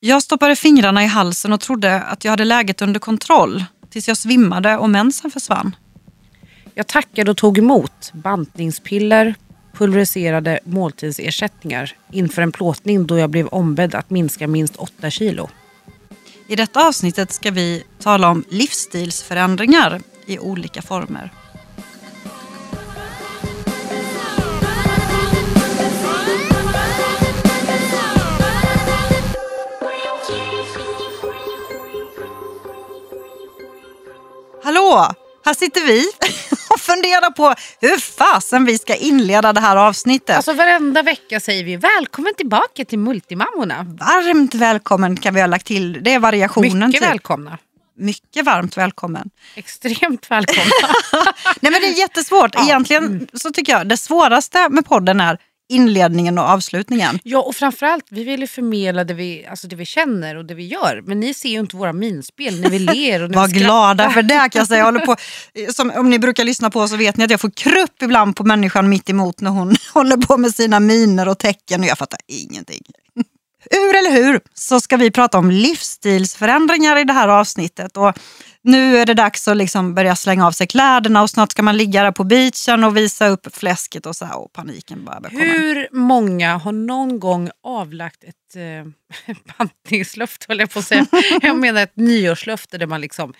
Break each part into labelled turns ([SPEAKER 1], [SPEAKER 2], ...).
[SPEAKER 1] Jag stoppade fingrarna i halsen och trodde att jag hade läget under kontroll tills jag svimmade och mensen försvann.
[SPEAKER 2] Jag tackade och tog emot bantningspiller, pulveriserade måltidsersättningar inför en plåtning då jag blev ombedd att minska minst 8 kilo.
[SPEAKER 1] I detta avsnittet ska vi tala om livsstilsförändringar i olika former. Hallå! Här sitter vi och funderar på hur fasen vi ska inleda det här avsnittet.
[SPEAKER 2] Alltså varenda vecka säger vi välkommen tillbaka till Multimammorna.
[SPEAKER 1] Varmt välkommen kan vi ha lagt till. Det är variationen.
[SPEAKER 2] Mycket
[SPEAKER 1] typ.
[SPEAKER 2] välkomna.
[SPEAKER 1] Mycket varmt välkommen.
[SPEAKER 2] Extremt välkomna.
[SPEAKER 1] Nej men det är jättesvårt.
[SPEAKER 2] Ja. Mm.
[SPEAKER 1] Egentligen så tycker jag det svåraste med podden är inledningen och avslutningen.
[SPEAKER 2] ja och framförallt vi vill ju förmedla det vi, alltså det vi känner och det vi gör. Men ni ser ju inte våra minspel när vi ler och när
[SPEAKER 1] Var
[SPEAKER 2] vi
[SPEAKER 1] glada för det kan jag säga. Jag håller på, som, om ni brukar lyssna på så vet ni att jag får krupp ibland på människan mitt emot när hon håller på med sina miner och tecken och jag fattar ingenting. Hur eller hur så ska vi prata om livsstilsförändringar i det här avsnittet. Och nu är det dags att liksom börja slänga av sig kläderna och snart ska man ligga där på beachen och visa upp fläsket och så här, och paniken bara börjar komma.
[SPEAKER 2] Hur många har någon gång avlagt ett eh, bantningslöfte, höll jag på att säga. Jag menar ett nyårslöfte där man liksom,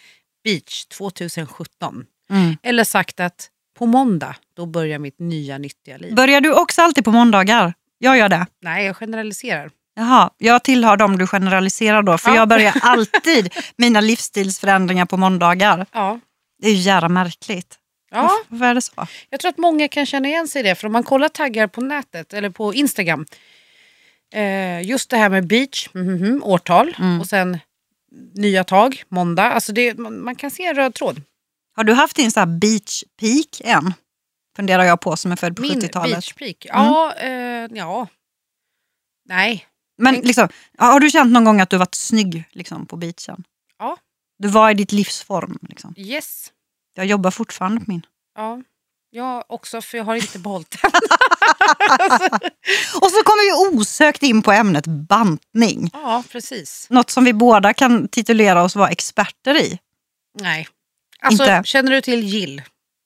[SPEAKER 2] beach 2017.
[SPEAKER 1] Mm.
[SPEAKER 2] Eller sagt att på måndag, då börjar mitt nya nyttiga liv.
[SPEAKER 1] Börjar du också alltid på måndagar? Jag gör det.
[SPEAKER 2] Nej, jag generaliserar.
[SPEAKER 1] Jaha, jag tillhör dem du generaliserar då. För
[SPEAKER 2] Ja.
[SPEAKER 1] jag börjar alltid mina livsstilsförändringar på måndagar.
[SPEAKER 2] Ja.
[SPEAKER 1] Det är ju jävla märkligt.
[SPEAKER 2] Ja,
[SPEAKER 1] Varför, är det så?
[SPEAKER 2] jag tror att många kan känna igen sig i det. För om man kollar taggar på nätet eller på Instagram. Eh, just det här med beach, mhm, årtal
[SPEAKER 1] Mm.
[SPEAKER 2] och sen nya tag, måndag. Alltså det, man, man kan se en röd tråd.
[SPEAKER 1] Har du haft din så beach peak än? Funderar jag på som är född på
[SPEAKER 2] Min
[SPEAKER 1] 70-talet.
[SPEAKER 2] beach peak. Ja, eh, ja. Nej.
[SPEAKER 1] Men liksom, har du känt någon gång att du varit snygg liksom, på beachen?
[SPEAKER 2] Ja.
[SPEAKER 1] Du var i ditt livsform. Liksom.
[SPEAKER 2] Yes.
[SPEAKER 1] Jag jobbar fortfarande på min.
[SPEAKER 2] Ja. Jag också, för jag har inte behållit den.
[SPEAKER 1] Och så kommer vi osökt in på ämnet bantning.
[SPEAKER 2] ja, precis.
[SPEAKER 1] Något som vi båda kan titulera oss vara experter i.
[SPEAKER 2] Nej. Alltså,
[SPEAKER 1] Inte.
[SPEAKER 2] känner du till Jill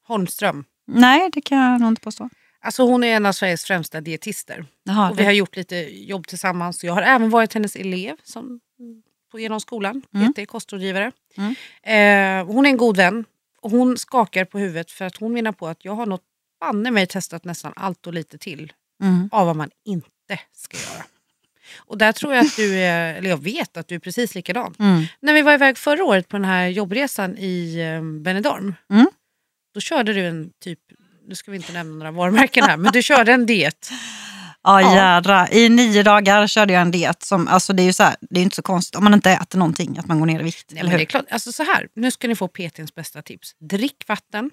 [SPEAKER 2] Holmström?
[SPEAKER 1] Nej, det kan jag nog inte påstå.
[SPEAKER 2] Alltså hon är en av Sveriges främsta dietister.
[SPEAKER 1] Jaha,
[SPEAKER 2] Och vi
[SPEAKER 1] det-
[SPEAKER 2] har gjort lite jobb tillsammans. Jag har även varit hennes elev som, på, genom skolan.
[SPEAKER 1] Mm.
[SPEAKER 2] PT, kostrådgivare.
[SPEAKER 1] Mm.
[SPEAKER 2] Eh, hon är en god vän. Och hon skakar på huvudet för att hon menar på att jag har något banne mig testat nästan allt och lite till
[SPEAKER 1] Mm.
[SPEAKER 2] av vad man inte ska göra. Och där tror jag att du är, eller jag vet att du är precis likadan.
[SPEAKER 1] Mm.
[SPEAKER 2] När vi var iväg förra året på den här jobbresan i eh, Benidorm.
[SPEAKER 1] Mm.
[SPEAKER 2] Då körde du en typ, nu ska vi inte nämna några varumärken här, men du körde en diet.
[SPEAKER 1] Ja,
[SPEAKER 2] Ja.
[SPEAKER 1] jädrar. I nio dagar körde jag en diet. Som, alltså det är ju så här, det är inte så konstigt om man inte äter någonting att man går ner i vikt.
[SPEAKER 2] Nej, men det är klart, alltså så här, nu ska ni få PTns bästa tips. Drick vatten,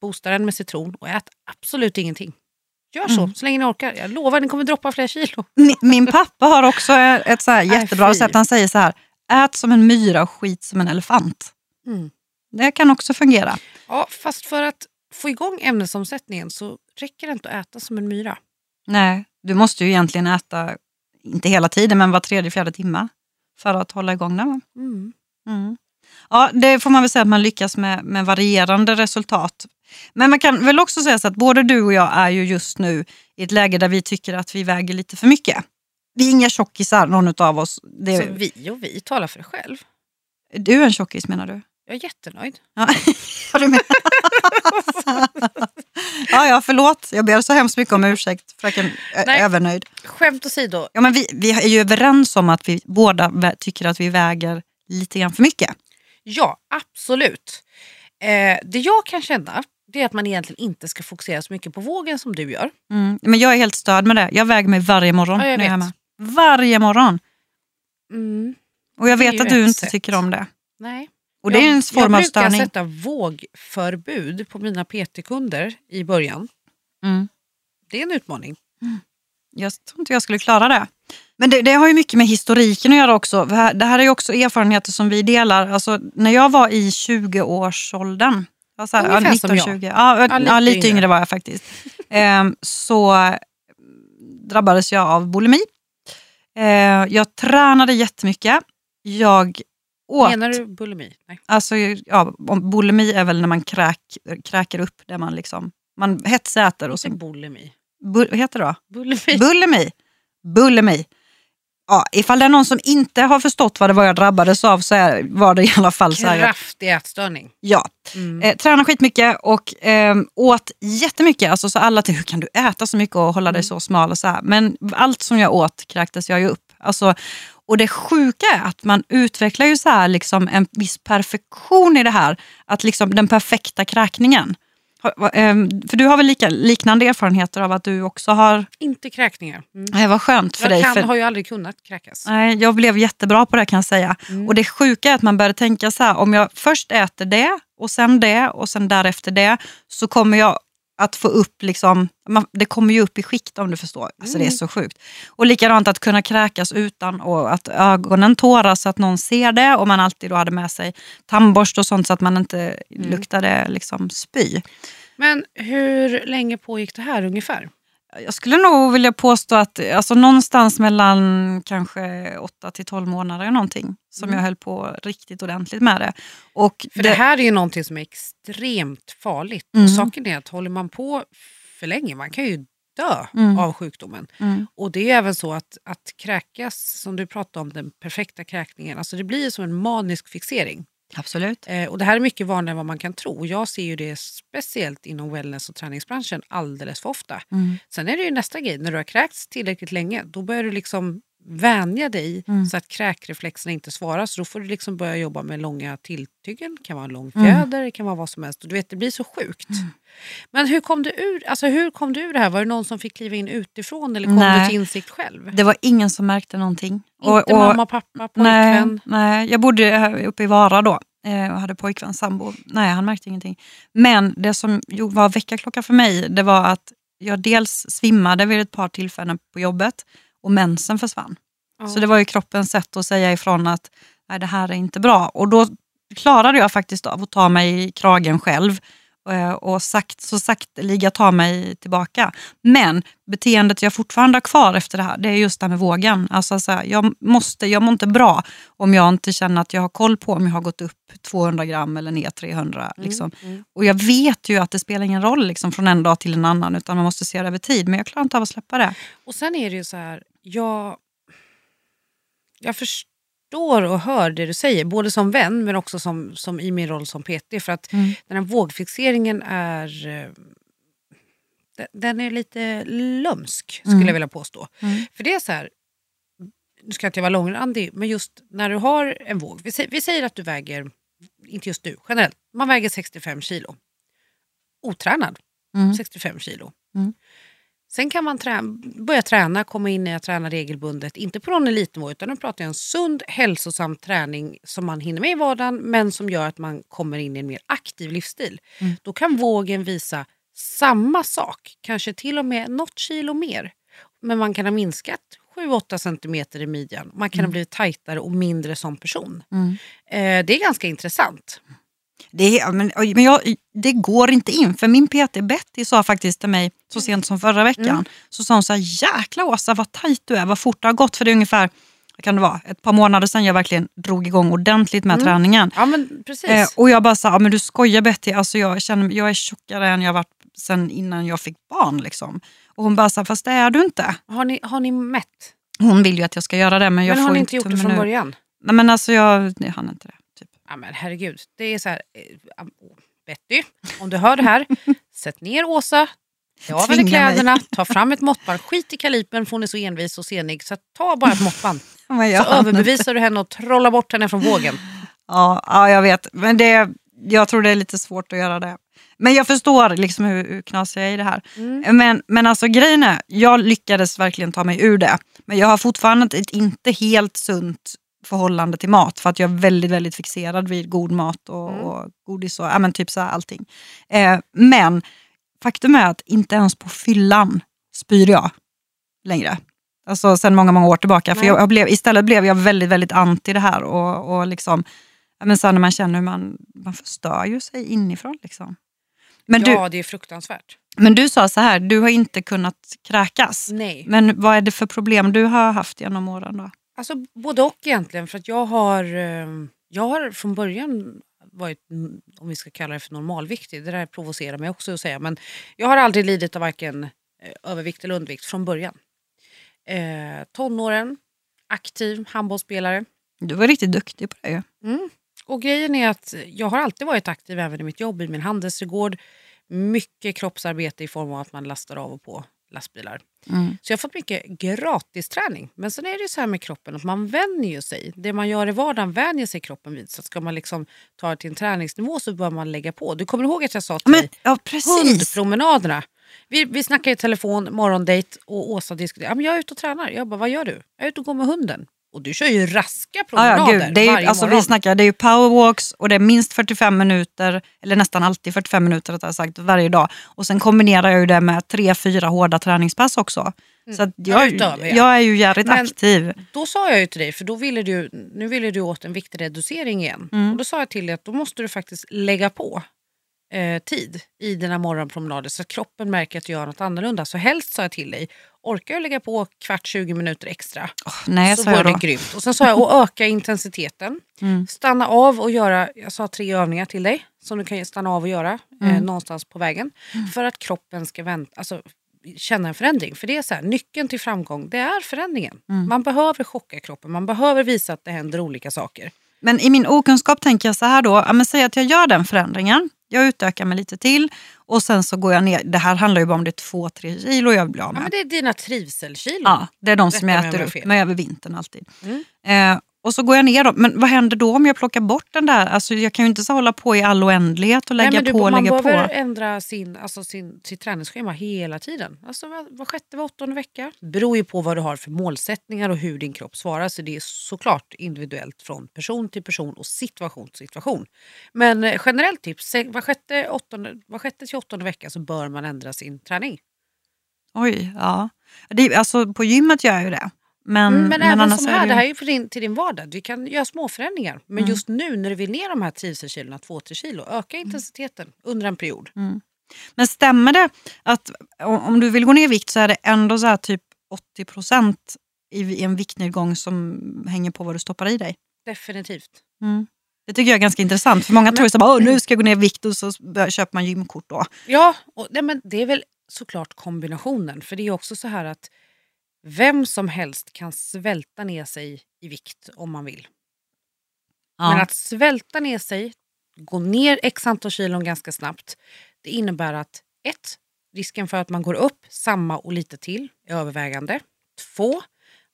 [SPEAKER 2] boosta den med citron och ät absolut ingenting. Gör så,
[SPEAKER 1] Mm.
[SPEAKER 2] så länge ni orkar. Jag lovar, ni kommer droppa flera kilo.
[SPEAKER 1] Min, pappa har också ett så här jättebra recept. Han säger så här, ät som en myra och skit som en elefant.
[SPEAKER 2] Mm.
[SPEAKER 1] Det kan också fungera.
[SPEAKER 2] Ja, fast för att få igång ämnesomsättningen så räcker det inte att äta som en myra.
[SPEAKER 1] Nej, du måste ju egentligen äta, inte hela tiden, men var tredje, fjärde timme för att hålla igång den.
[SPEAKER 2] Mm.
[SPEAKER 1] Mm. Ja, det får man väl säga att man lyckas med, med varierande resultat. Men man kan väl också säga så att både du och jag är ju just nu i ett läge där vi tycker att vi väger lite för mycket. Vi är inga tjockisar, någon av oss. Det,
[SPEAKER 2] Så vi och vi talar för dig själv.
[SPEAKER 1] Du är en tjockis menar du?
[SPEAKER 2] Jag är jättenöjd.
[SPEAKER 1] Ja, du menar. ja, ja, förlåt. Jag ber så hemskt mycket om ursäkt, fröken
[SPEAKER 2] Nej.
[SPEAKER 1] Övernöjd.
[SPEAKER 2] Skämt åsido,
[SPEAKER 1] Ja, men vi, vi är ju överens om att vi båda tycker att vi väger lite grann för mycket.
[SPEAKER 2] ja absolut. Eh, det jag kan känna det är att man egentligen inte ska fokusera så mycket på vågen som du gör.
[SPEAKER 1] Mm. Men jag är helt störd med det. Jag väger mig varje morgon
[SPEAKER 2] Ja, jag
[SPEAKER 1] när jag är hemma. Varje morgon.
[SPEAKER 2] Mm.
[SPEAKER 1] Och jag vet att du inte
[SPEAKER 2] sätt.
[SPEAKER 1] tycker om det.
[SPEAKER 2] Nej.
[SPEAKER 1] Och det är en form av
[SPEAKER 2] jag brukar
[SPEAKER 1] störning.
[SPEAKER 2] sätta vågförbud på mina PT-kunder i början.
[SPEAKER 1] Mm.
[SPEAKER 2] Det är en utmaning.
[SPEAKER 1] Jag tror inte jag skulle klara det. Men det, det har ju mycket med historiken att göra också. Det här, är ju också erfarenheter som vi delar. Alltså, när jag var i 20-årsåldern, jag var så här, ja,
[SPEAKER 2] Ungefär som
[SPEAKER 1] 19,
[SPEAKER 2] jag.
[SPEAKER 1] 20, ja, ja, lite,
[SPEAKER 2] yngre.
[SPEAKER 1] yngre var jag faktiskt. Ehm, så drabbades jag av bulimi. Eh, jag tränade jättemycket. Jag åt.
[SPEAKER 2] Menar du bulimi? Nej.
[SPEAKER 1] Alltså, ja, bulimi är väl när man kräk, kräker upp, där man liksom man hetsäter och så...
[SPEAKER 2] bulimi.
[SPEAKER 1] Bu, vad heter det då?
[SPEAKER 2] Bulimi.
[SPEAKER 1] Bulimi. Bulimi. Ja, ifall det är någon som inte har förstått vad det var jag drabbades av så är, var det i alla fall så här.
[SPEAKER 2] Kraftig ätstörning.
[SPEAKER 1] Ja,
[SPEAKER 2] Mm.
[SPEAKER 1] eh, tränade skitmycket och eh, åt jättemycket. Alltså, så alla till hur kan du äta så mycket och hålla dig så smal och så här. Men allt som jag åt kräktes jag ju upp. Alltså, och det sjuka är att man utvecklar ju så här liksom en viss perfektion i det här. Att liksom den perfekta kräkningen. Ehm, För du har väl lika, liknande erfarenheter av att du också har...
[SPEAKER 2] Inte kräkningar. Mm.
[SPEAKER 1] Det var skönt för
[SPEAKER 2] Jag
[SPEAKER 1] dig.
[SPEAKER 2] kan,
[SPEAKER 1] för,
[SPEAKER 2] har ju aldrig kunnat kräkas.
[SPEAKER 1] Nej, jag blev jättebra på det kan jag säga.
[SPEAKER 2] Mm.
[SPEAKER 1] Och det sjuka är att man började tänka så här, om jag först äter det och sen det och sen därefter det så kommer jag att få upp, liksom, man, det kommer ju upp i skikt om du förstår. Alltså Det är
[SPEAKER 2] Mm.
[SPEAKER 1] så sjukt. Och likadant att kunna kräkas utan och att ögonen tåras så att någon ser det och man alltid då hade med sig tandborste och sånt så att man inte
[SPEAKER 2] Mm.
[SPEAKER 1] luktade liksom spy.
[SPEAKER 2] Men hur länge pågick det här ungefär?
[SPEAKER 1] Jag skulle nog vilja påstå att alltså, någonstans mellan kanske 8 till 12 månader eller någonting som
[SPEAKER 2] Mm.
[SPEAKER 1] jag höll på riktigt ordentligt med det. Och
[SPEAKER 2] För det,
[SPEAKER 1] det,
[SPEAKER 2] här är ju någonting som är extremt farligt.
[SPEAKER 1] Mm.
[SPEAKER 2] Och saken är att håller man på för länge, man kan ju dö
[SPEAKER 1] Mm.
[SPEAKER 2] av sjukdomen.
[SPEAKER 1] mm,
[SPEAKER 2] Och det är även så att, att kräkas, som du pratade om, den perfekta kräkningen, alltså det blir som en manisk fixering.
[SPEAKER 1] Absolut.
[SPEAKER 2] Eh, och det här är mycket vanligare än vad man kan tro. Jag ser ju det speciellt inom wellness och träningsbranschen alldeles för ofta.
[SPEAKER 1] Mm.
[SPEAKER 2] Sen är det ju nästa grej, när du har kräkts tillräckligt länge, då börjar du liksom vänja dig
[SPEAKER 1] Mm.
[SPEAKER 2] så att kräkreflexerna inte svarar. Så då får du liksom börja jobba med långa tilltyggen, det kan vara en lång
[SPEAKER 1] Mm.
[SPEAKER 2] fjäder, det kan vara vad som helst. Och du vet, det blir så sjukt. Men hur kom, du ur, alltså hur kom du ur det här? Var det någon som fick kliva in utifrån eller kom
[SPEAKER 1] Nej.
[SPEAKER 2] du till insikt själv?
[SPEAKER 1] Det var ingen som märkte någonting.
[SPEAKER 2] Inte mamma, pappa,
[SPEAKER 1] nej,
[SPEAKER 2] pojkvän?
[SPEAKER 1] nej, jag bodde uppe i Vara då eh, och hade pojkvän, sambo. Nej, han märkte ingenting. Men det som var väckarklocka för mig, det var att jag dels svimmade vid ett par tillfällen på jobbet och mensen försvann.
[SPEAKER 2] Ja.
[SPEAKER 1] Så det var ju kroppens sätt att säga ifrån att nej, det här är inte bra. Och då klarade jag faktiskt av att ta mig i kragen själv eh, och sagt, så sakteliga ta mig tillbaka. Men beteendet jag fortfarande har kvar efter det här, det är just det här med vågen. Alltså, så här, jag, måste, jag mår inte bra om jag inte känner att jag har koll på om jag har gått upp 200 gram eller ner 300. Liksom.
[SPEAKER 2] Mm.
[SPEAKER 1] Och jag vet ju att det spelar ingen roll liksom, från en dag till en annan, utan man måste se det över tid. Men jag klarar inte av att släppa det.
[SPEAKER 2] Och sen är det ju så här, jag, jag förstår och hör det du säger, både som vän men också som, som i min roll som PT. För att
[SPEAKER 1] Mm.
[SPEAKER 2] den här vågfixeringen är, eh, den- är lite lömsk skulle
[SPEAKER 1] Mm.
[SPEAKER 2] jag vilja påstå.
[SPEAKER 1] Mm.
[SPEAKER 2] För det är så här, nu ska jag inte vara långrandig, men just när du har en våg, vi, vi säger att du väger, inte just du, generellt, man väger 65 kilo. Otränad,
[SPEAKER 1] Mm.
[SPEAKER 2] 65 kilo.
[SPEAKER 1] Mm.
[SPEAKER 2] Sen kan man trä börja träna, komma in i att träna regelbundet. Inte på någon elitnivå utan nu pratar jag en sund, hälsosam träning som man hinner med i vardagen men som gör att man kommer in i en mer aktiv livsstil.
[SPEAKER 1] Mm.
[SPEAKER 2] Då kan vågen visa samma sak, kanske till och med något kilo mer. Men man kan ha minskat 7-8 centimeter i midjan. Man kan ha blivit tajtare och mindre som person.
[SPEAKER 1] Mm.
[SPEAKER 2] Eh, det är ganska intressant.
[SPEAKER 1] Det, men, men jag, det går inte in, för min PT Betty sa faktiskt till mig så sent som förra veckan,
[SPEAKER 2] Mm.
[SPEAKER 1] så sa hon så här, jäkla Åsa vad tajt du är, vad fort det har gått. För det är ungefär kan det vara, ett par månader sedan jag verkligen drog igång ordentligt med
[SPEAKER 2] Mm.
[SPEAKER 1] träningen.
[SPEAKER 2] Ja men precis.
[SPEAKER 1] Eh, och jag bara sa, ja, men du skojar Betty, alltså jag, känner, jag är tjockare än jag varit sen innan jag fick barn. Liksom. Och hon bara, här, fast det är du inte.
[SPEAKER 2] har, ni, har ni mätt?
[SPEAKER 1] Hon vill ju att jag ska göra det men jag
[SPEAKER 2] men har
[SPEAKER 1] får
[SPEAKER 2] ni
[SPEAKER 1] ju
[SPEAKER 2] inte gjort det från
[SPEAKER 1] ur.
[SPEAKER 2] början?
[SPEAKER 1] Nej men alltså jag, jag hann inte det.
[SPEAKER 2] Ja, men herregud, det är så här... Eh, oh, Betty, om du hör det här, sätt ner Åsa, ta av henne
[SPEAKER 1] Tvinga mig.
[SPEAKER 2] kläderna, ta fram ett måttband, skit i kalipern för hon är så envis och senig. Så ta bara ett måttband. Så överbevisar du henne och trollar bort henne från vågen.
[SPEAKER 1] Ja, ja jag vet. Men det, jag tror det är lite svårt att göra det. Men jag förstår liksom hur, hur knasig jag är i det här.
[SPEAKER 2] Mm.
[SPEAKER 1] Men, men alltså grejen är, jag lyckades verkligen ta mig ur det. Men jag har fortfarande ett inte helt sunt förhållande till mat. För att jag är väldigt, väldigt fixerad vid god mat och,
[SPEAKER 2] Mm.
[SPEAKER 1] och godis och ja, men typ så här allting. Eh, men faktum är att inte ens på fyllan spyr jag längre. Alltså sen många, många år tillbaka. För
[SPEAKER 2] Nej.
[SPEAKER 1] jag, jag blev, istället blev jag väldigt, väldigt anti det här. Och, och liksom, men sen när man känner hur man, man förstör ju sig inifrån. Liksom. Men du,
[SPEAKER 2] Ja, det är fruktansvärt.
[SPEAKER 1] men du sa så här, du har inte kunnat kräkas.
[SPEAKER 2] Nej.
[SPEAKER 1] Men vad är det för problem du har haft genom åren då?
[SPEAKER 2] Alltså både och egentligen. För att jag har, eh, jag har från början varit, mm, om vi ska kalla det för normalviktig. Det där provocerar mig också att säga. Men jag har aldrig lidit av varken eh, övervikt eller undervikt från början. Eh, tonåren, aktiv handbollsspelare.
[SPEAKER 1] Du var riktigt duktig på det ju.
[SPEAKER 2] Mm. Och grejen är att jag har alltid varit aktiv även i mitt jobb, i min handelsträdgård. Mycket kroppsarbete i form av att man lastar av och på lastbilar.
[SPEAKER 1] Mm.
[SPEAKER 2] Så jag har fått mycket gratisträning. Men sen är det ju så här med kroppen att man vänjer sig. Det man gör i vardagen vänjer sig kroppen vid. Så ska man liksom ta det till en träningsnivå så bör man lägga på. Du kommer ihåg att jag sa till
[SPEAKER 1] Men,
[SPEAKER 2] dig,
[SPEAKER 1] ja, precis.
[SPEAKER 2] hundpromenaderna. Vi, vi snackar i telefon, morgondejt och Åsa diskuterar. Ja, men jag är ute och tränar. Jag bara, vad gör du? Jag är ute och går med hunden. Och du kör ju raska promenader
[SPEAKER 1] ja, gud, det är ju,
[SPEAKER 2] varje
[SPEAKER 1] alltså,
[SPEAKER 2] morgon.
[SPEAKER 1] vi snackar, det är ju powerwalks och det är minst 45 minuter, eller nästan alltid 45 minuter rättare sagt, varje dag. Och sen kombinerar jag ju det med tre, fyra hårda träningspass också. Så
[SPEAKER 2] Ja,
[SPEAKER 1] jag,
[SPEAKER 2] ja.
[SPEAKER 1] jag är ju jävligt
[SPEAKER 2] Men-
[SPEAKER 1] aktiv.
[SPEAKER 2] Då sa jag ju till dig, för då ville du, nu ville du åt en viktreducering igen.
[SPEAKER 1] Mm.
[SPEAKER 2] Och då sa jag till dig att då måste du faktiskt lägga på eh, tid i dina morgonpromenader så att kroppen märker att du gör något annorlunda. Så helst sa jag till dig, orkar jag lägga på kvart 20 minuter extra
[SPEAKER 1] Oh, nej,
[SPEAKER 2] så var
[SPEAKER 1] då.
[SPEAKER 2] det grymt. Och sen sa jag att öka intensiteten.
[SPEAKER 1] Mm.
[SPEAKER 2] Stanna av och göra, jag sa tre övningar till dig som du kan stanna av och göra eh,
[SPEAKER 1] Mm.
[SPEAKER 2] någonstans på vägen. För att kroppen ska vänta, alltså, känna en förändring. För det är så här, nyckeln till framgång det är förändringen.
[SPEAKER 1] Mm.
[SPEAKER 2] Man behöver chocka kroppen, man behöver visa att det händer olika saker.
[SPEAKER 1] Men i min okunskap tänker jag så här då, ja, men säg att jag gör den förändringen, jag utökar mig lite till och sen så går jag ner, det här handlar ju bara om det är två, tre kilo jag blir av
[SPEAKER 2] Ja,
[SPEAKER 1] med.
[SPEAKER 2] men det är dina trivselkilon.
[SPEAKER 1] Ja, det är de som
[SPEAKER 2] Rätta
[SPEAKER 1] jag
[SPEAKER 2] mig om
[SPEAKER 1] äter
[SPEAKER 2] jag har
[SPEAKER 1] upp med över vintern alltid.
[SPEAKER 2] Mm.
[SPEAKER 1] Eh, och så går jag ner då. Men vad händer då om jag plockar bort den där? Alltså, jag kan ju inte så hålla på i all oändlighet och lägga
[SPEAKER 2] Nej, men du,
[SPEAKER 1] på och
[SPEAKER 2] man
[SPEAKER 1] lägga
[SPEAKER 2] behöver
[SPEAKER 1] på.
[SPEAKER 2] ändra sin, alltså sin, sitt träningsschema hela tiden. Alltså var, var sjätte, var åttonde vecka. Det beror ju på vad du har för målsättningar och hur din kropp svarar. Så det är såklart individuellt från person till person och situation till situation. Men eh, generellt tips, var sjätte, åttonde, var sjätte till åttonde vecka så bör man ändra sin träning.
[SPEAKER 1] Oj, ja. Det, alltså, på gymmet gör jag ju det. Men,
[SPEAKER 2] Mm, men, även
[SPEAKER 1] annars
[SPEAKER 2] som
[SPEAKER 1] är
[SPEAKER 2] här,
[SPEAKER 1] det
[SPEAKER 2] det här är för din, till din vardag. Vi kan göra små förändringar. Men
[SPEAKER 1] Mm.
[SPEAKER 2] just nu när du vill ner de här trivselkilona, 2-3 kilo, öka
[SPEAKER 1] Mm.
[SPEAKER 2] intensiteten under en period.
[SPEAKER 1] Men stämmer det att om du vill gå ner i vikt så är det ändå så typ 80 procent i i en viktnedgång som hänger på vad du stoppar i dig?
[SPEAKER 2] Definitivt.
[SPEAKER 1] Mm. Det tycker jag är ganska intressant. För många tror ju "Åh, nu ska jag gå ner i vikt och så köper man gymkort då.
[SPEAKER 2] Ja, och, nej, men det är väl såklart kombinationen. För det är också så här att vem som helst kan svälta ner sig i vikt om man vill.
[SPEAKER 1] Ja.
[SPEAKER 2] Men att svälta ner sig, gå ner x antal kilon ganska snabbt, det innebär att ett, risken för att man går upp samma och lite till är övervägande. Två,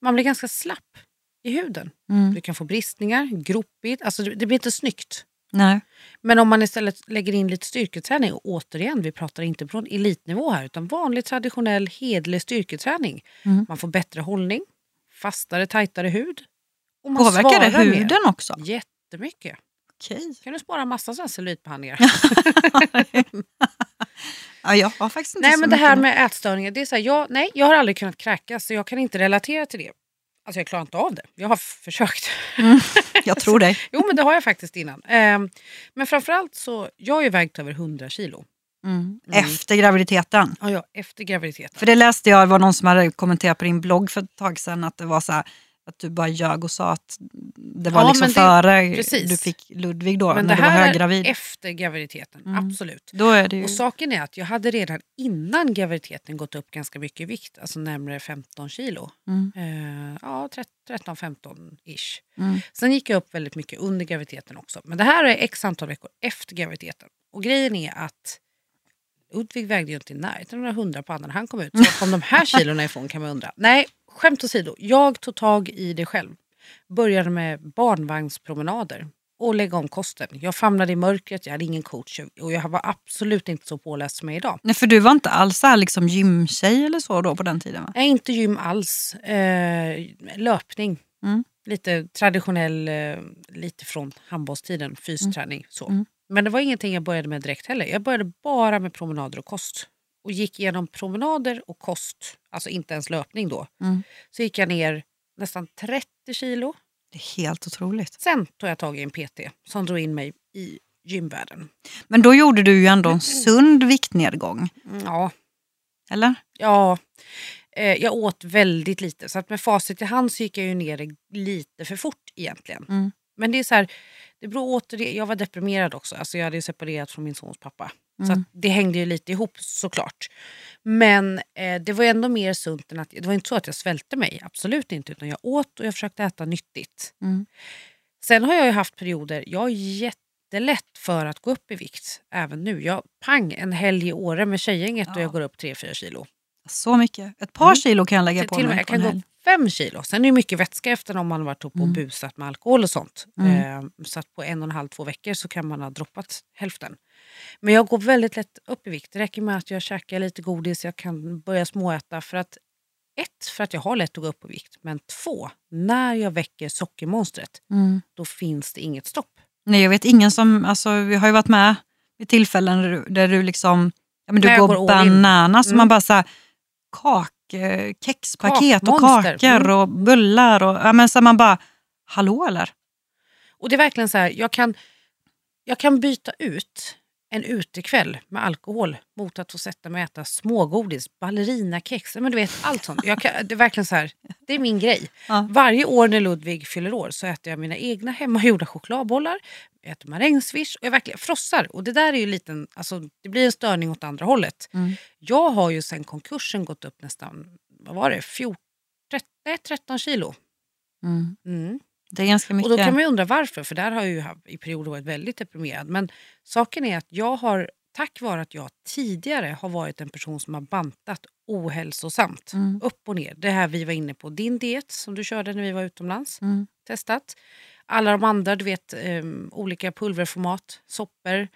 [SPEAKER 2] man blir ganska slapp i huden.
[SPEAKER 1] Mm.
[SPEAKER 2] Du kan få bristningar, gropigt, alltså det, det blir inte snyggt.
[SPEAKER 1] Nej.
[SPEAKER 2] Men om man istället lägger in lite styrketräning, och återigen, vi pratar inte från elitnivå här, utan vanlig traditionell hedlig styrketräning.
[SPEAKER 1] Mm.
[SPEAKER 2] Man får bättre hållning, fastare, tajtare hud. Och man
[SPEAKER 1] Påverkar det
[SPEAKER 2] svarar mer.
[SPEAKER 1] huden också?
[SPEAKER 2] Jättemycket.
[SPEAKER 1] Okej.
[SPEAKER 2] kan du spara massa sådana cellulitbehandlingar.
[SPEAKER 1] Ja, jag har faktiskt inte
[SPEAKER 2] nej men det här med ätstörningar, det är så här, jag, nej, jag har aldrig kunnat kräkas så jag kan inte relatera till det. Alltså jag klarar inte av det. Jag har försökt.
[SPEAKER 1] nu. Jag tror dig.
[SPEAKER 2] Jo men det har jag faktiskt innan. Ehm, men framförallt så, jag har ju vägt över 100 kilo.
[SPEAKER 1] Mm.
[SPEAKER 2] Mm.
[SPEAKER 1] Efter graviditeten.
[SPEAKER 2] Ja, ja, efter graviditeten.
[SPEAKER 1] För det läste jag, det var någon som hade kommenterat på din blogg för ett tag sedan att det var så här, att du bara ljög och sa att det var
[SPEAKER 2] Ja,
[SPEAKER 1] liksom
[SPEAKER 2] det-
[SPEAKER 1] före
[SPEAKER 2] precis.
[SPEAKER 1] du fick Ludvig då,
[SPEAKER 2] Men
[SPEAKER 1] när
[SPEAKER 2] det
[SPEAKER 1] du var
[SPEAKER 2] här är
[SPEAKER 1] höggravid.
[SPEAKER 2] efter graviditeten,
[SPEAKER 1] Mm.
[SPEAKER 2] absolut.
[SPEAKER 1] Då är det ju...
[SPEAKER 2] Och saken är att jag hade redan innan graviditeten gått upp ganska mycket i vikt, alltså närmare 15 kilo.
[SPEAKER 1] Mm.
[SPEAKER 2] Eh, ja, 13-15 ish.
[SPEAKER 1] Mm.
[SPEAKER 2] Sen gick jag upp väldigt mycket under graviditeten också. Men det här är x antal veckor efter graviditeten. Och grejen är att Ludvig vägde ju inte i närheten av några hundra på när han kom ut. Så var kom de här kilorna ifrån kan man undra. Nej, skämt åsido. Jag tog tag i det själv. Började med barnvagnspromenader och lägga om kosten. Jag famlade i mörkret, jag hade ingen coach och jag var absolut inte så påläst som jag är idag.
[SPEAKER 1] Nej, för du var inte alls här liksom gymtjej eller så då på den tiden va?
[SPEAKER 2] Jag är inte gym alls. Eh, löpning.
[SPEAKER 1] Mm.
[SPEAKER 2] Lite traditionell, eh, lite från handbollstiden, fysträning. Så.
[SPEAKER 1] Mm.
[SPEAKER 2] Men det var ingenting jag började med direkt heller. Jag började bara med promenader och kost. Och gick igenom promenader och kost, alltså inte ens löpning då.
[SPEAKER 1] Mm.
[SPEAKER 2] Så gick jag ner nästan 30 kilo.
[SPEAKER 1] Det är helt otroligt.
[SPEAKER 2] Sen tog jag tag i en PT som drog in mig i gymvärlden.
[SPEAKER 1] Men då gjorde du ju ändå en sund viktnedgång.
[SPEAKER 2] Mm, Ja,
[SPEAKER 1] Eller?
[SPEAKER 2] ja eh, jag åt väldigt lite. Så att med facit i hand så gick jag ju ner lite för fort egentligen.
[SPEAKER 1] Mm.
[SPEAKER 2] Men det är så här, det beror åter, jag var deprimerad också. Alltså jag hade separerat från min sons pappa. Så
[SPEAKER 1] Mm.
[SPEAKER 2] att det hängde ju lite ihop såklart. Men eh, det var ändå mer sunt än att, det var inte så att jag svälte mig, absolut inte. Utan jag åt och jag försökte äta nyttigt.
[SPEAKER 1] Mm.
[SPEAKER 2] Sen har jag ju haft perioder, jag har jättelätt för att gå upp i vikt även nu. Jag, pang, en helg i Åre med tjejgänget och
[SPEAKER 1] Ja.
[SPEAKER 2] jag går upp 3-4 kilo.
[SPEAKER 1] Så mycket. Ett par
[SPEAKER 2] Mm.
[SPEAKER 1] kilo kan jag lägga
[SPEAKER 2] Till,
[SPEAKER 1] på
[SPEAKER 2] till och
[SPEAKER 1] mig
[SPEAKER 2] jag kan gå upp 5 kilo. Sen är det mycket vätska efter om man har varit uppe och
[SPEAKER 1] Mm.
[SPEAKER 2] busat med alkohol och sånt.
[SPEAKER 1] Mm.
[SPEAKER 2] Eh, så att på en och en halv, två veckor så kan man ha droppat hälften. Men jag går väldigt lätt upp i vikt. Det räcker med att jag käkar lite godis, jag kan börja småäta. För att, ett, för att jag har lätt att gå upp i vikt. Men två, när jag väcker sockermonstret,
[SPEAKER 1] Mm.
[SPEAKER 2] då finns det inget stopp.
[SPEAKER 1] Nej, jag vet ingen som, alltså, vi har ju varit med vid tillfällen där du, där du liksom, ja, men du går
[SPEAKER 2] går
[SPEAKER 1] bananas.
[SPEAKER 2] Mm.
[SPEAKER 1] Man bara så här, kak, eh, kexpaket och
[SPEAKER 2] Kakmonster.
[SPEAKER 1] kakor
[SPEAKER 2] Mm.
[SPEAKER 1] och bullar. Och, ja, men så man bara, hallå eller?
[SPEAKER 2] Och det är verkligen så här, jag kan, jag kan byta ut en utekväll med alkohol mot att få sätta mig och äta smågodis, ballerinakex, men du vet allt sånt. Jag kan, det är verkligen så här, det är min grej.
[SPEAKER 1] Ja.
[SPEAKER 2] Varje år när Ludvig fyller år så äter jag mina egna hemmagjorda chokladbollar, äter marängsviss och jag verkligen frossar. Och det där är ju liten, alltså, det blir en störning åt andra hållet.
[SPEAKER 1] Mm.
[SPEAKER 2] Jag har ju sen konkursen gått upp nästan, vad var det, 14, 13, nej, 13 kilo.
[SPEAKER 1] Mm.
[SPEAKER 2] Mm.
[SPEAKER 1] Det är ganska
[SPEAKER 2] Och
[SPEAKER 1] mycket.
[SPEAKER 2] då kan man ju undra varför, för där har jag ju i perioder varit väldigt deprimerad. Men saken är att jag har, tack vare att jag tidigare har varit en person som har bantat ohälsosamt,
[SPEAKER 1] Mm.
[SPEAKER 2] upp och ner. Det här vi var inne på, din diet som du körde när vi var utomlands,
[SPEAKER 1] Mm.
[SPEAKER 2] testat. Alla de andra, du vet, em, olika pulverformat, soppor,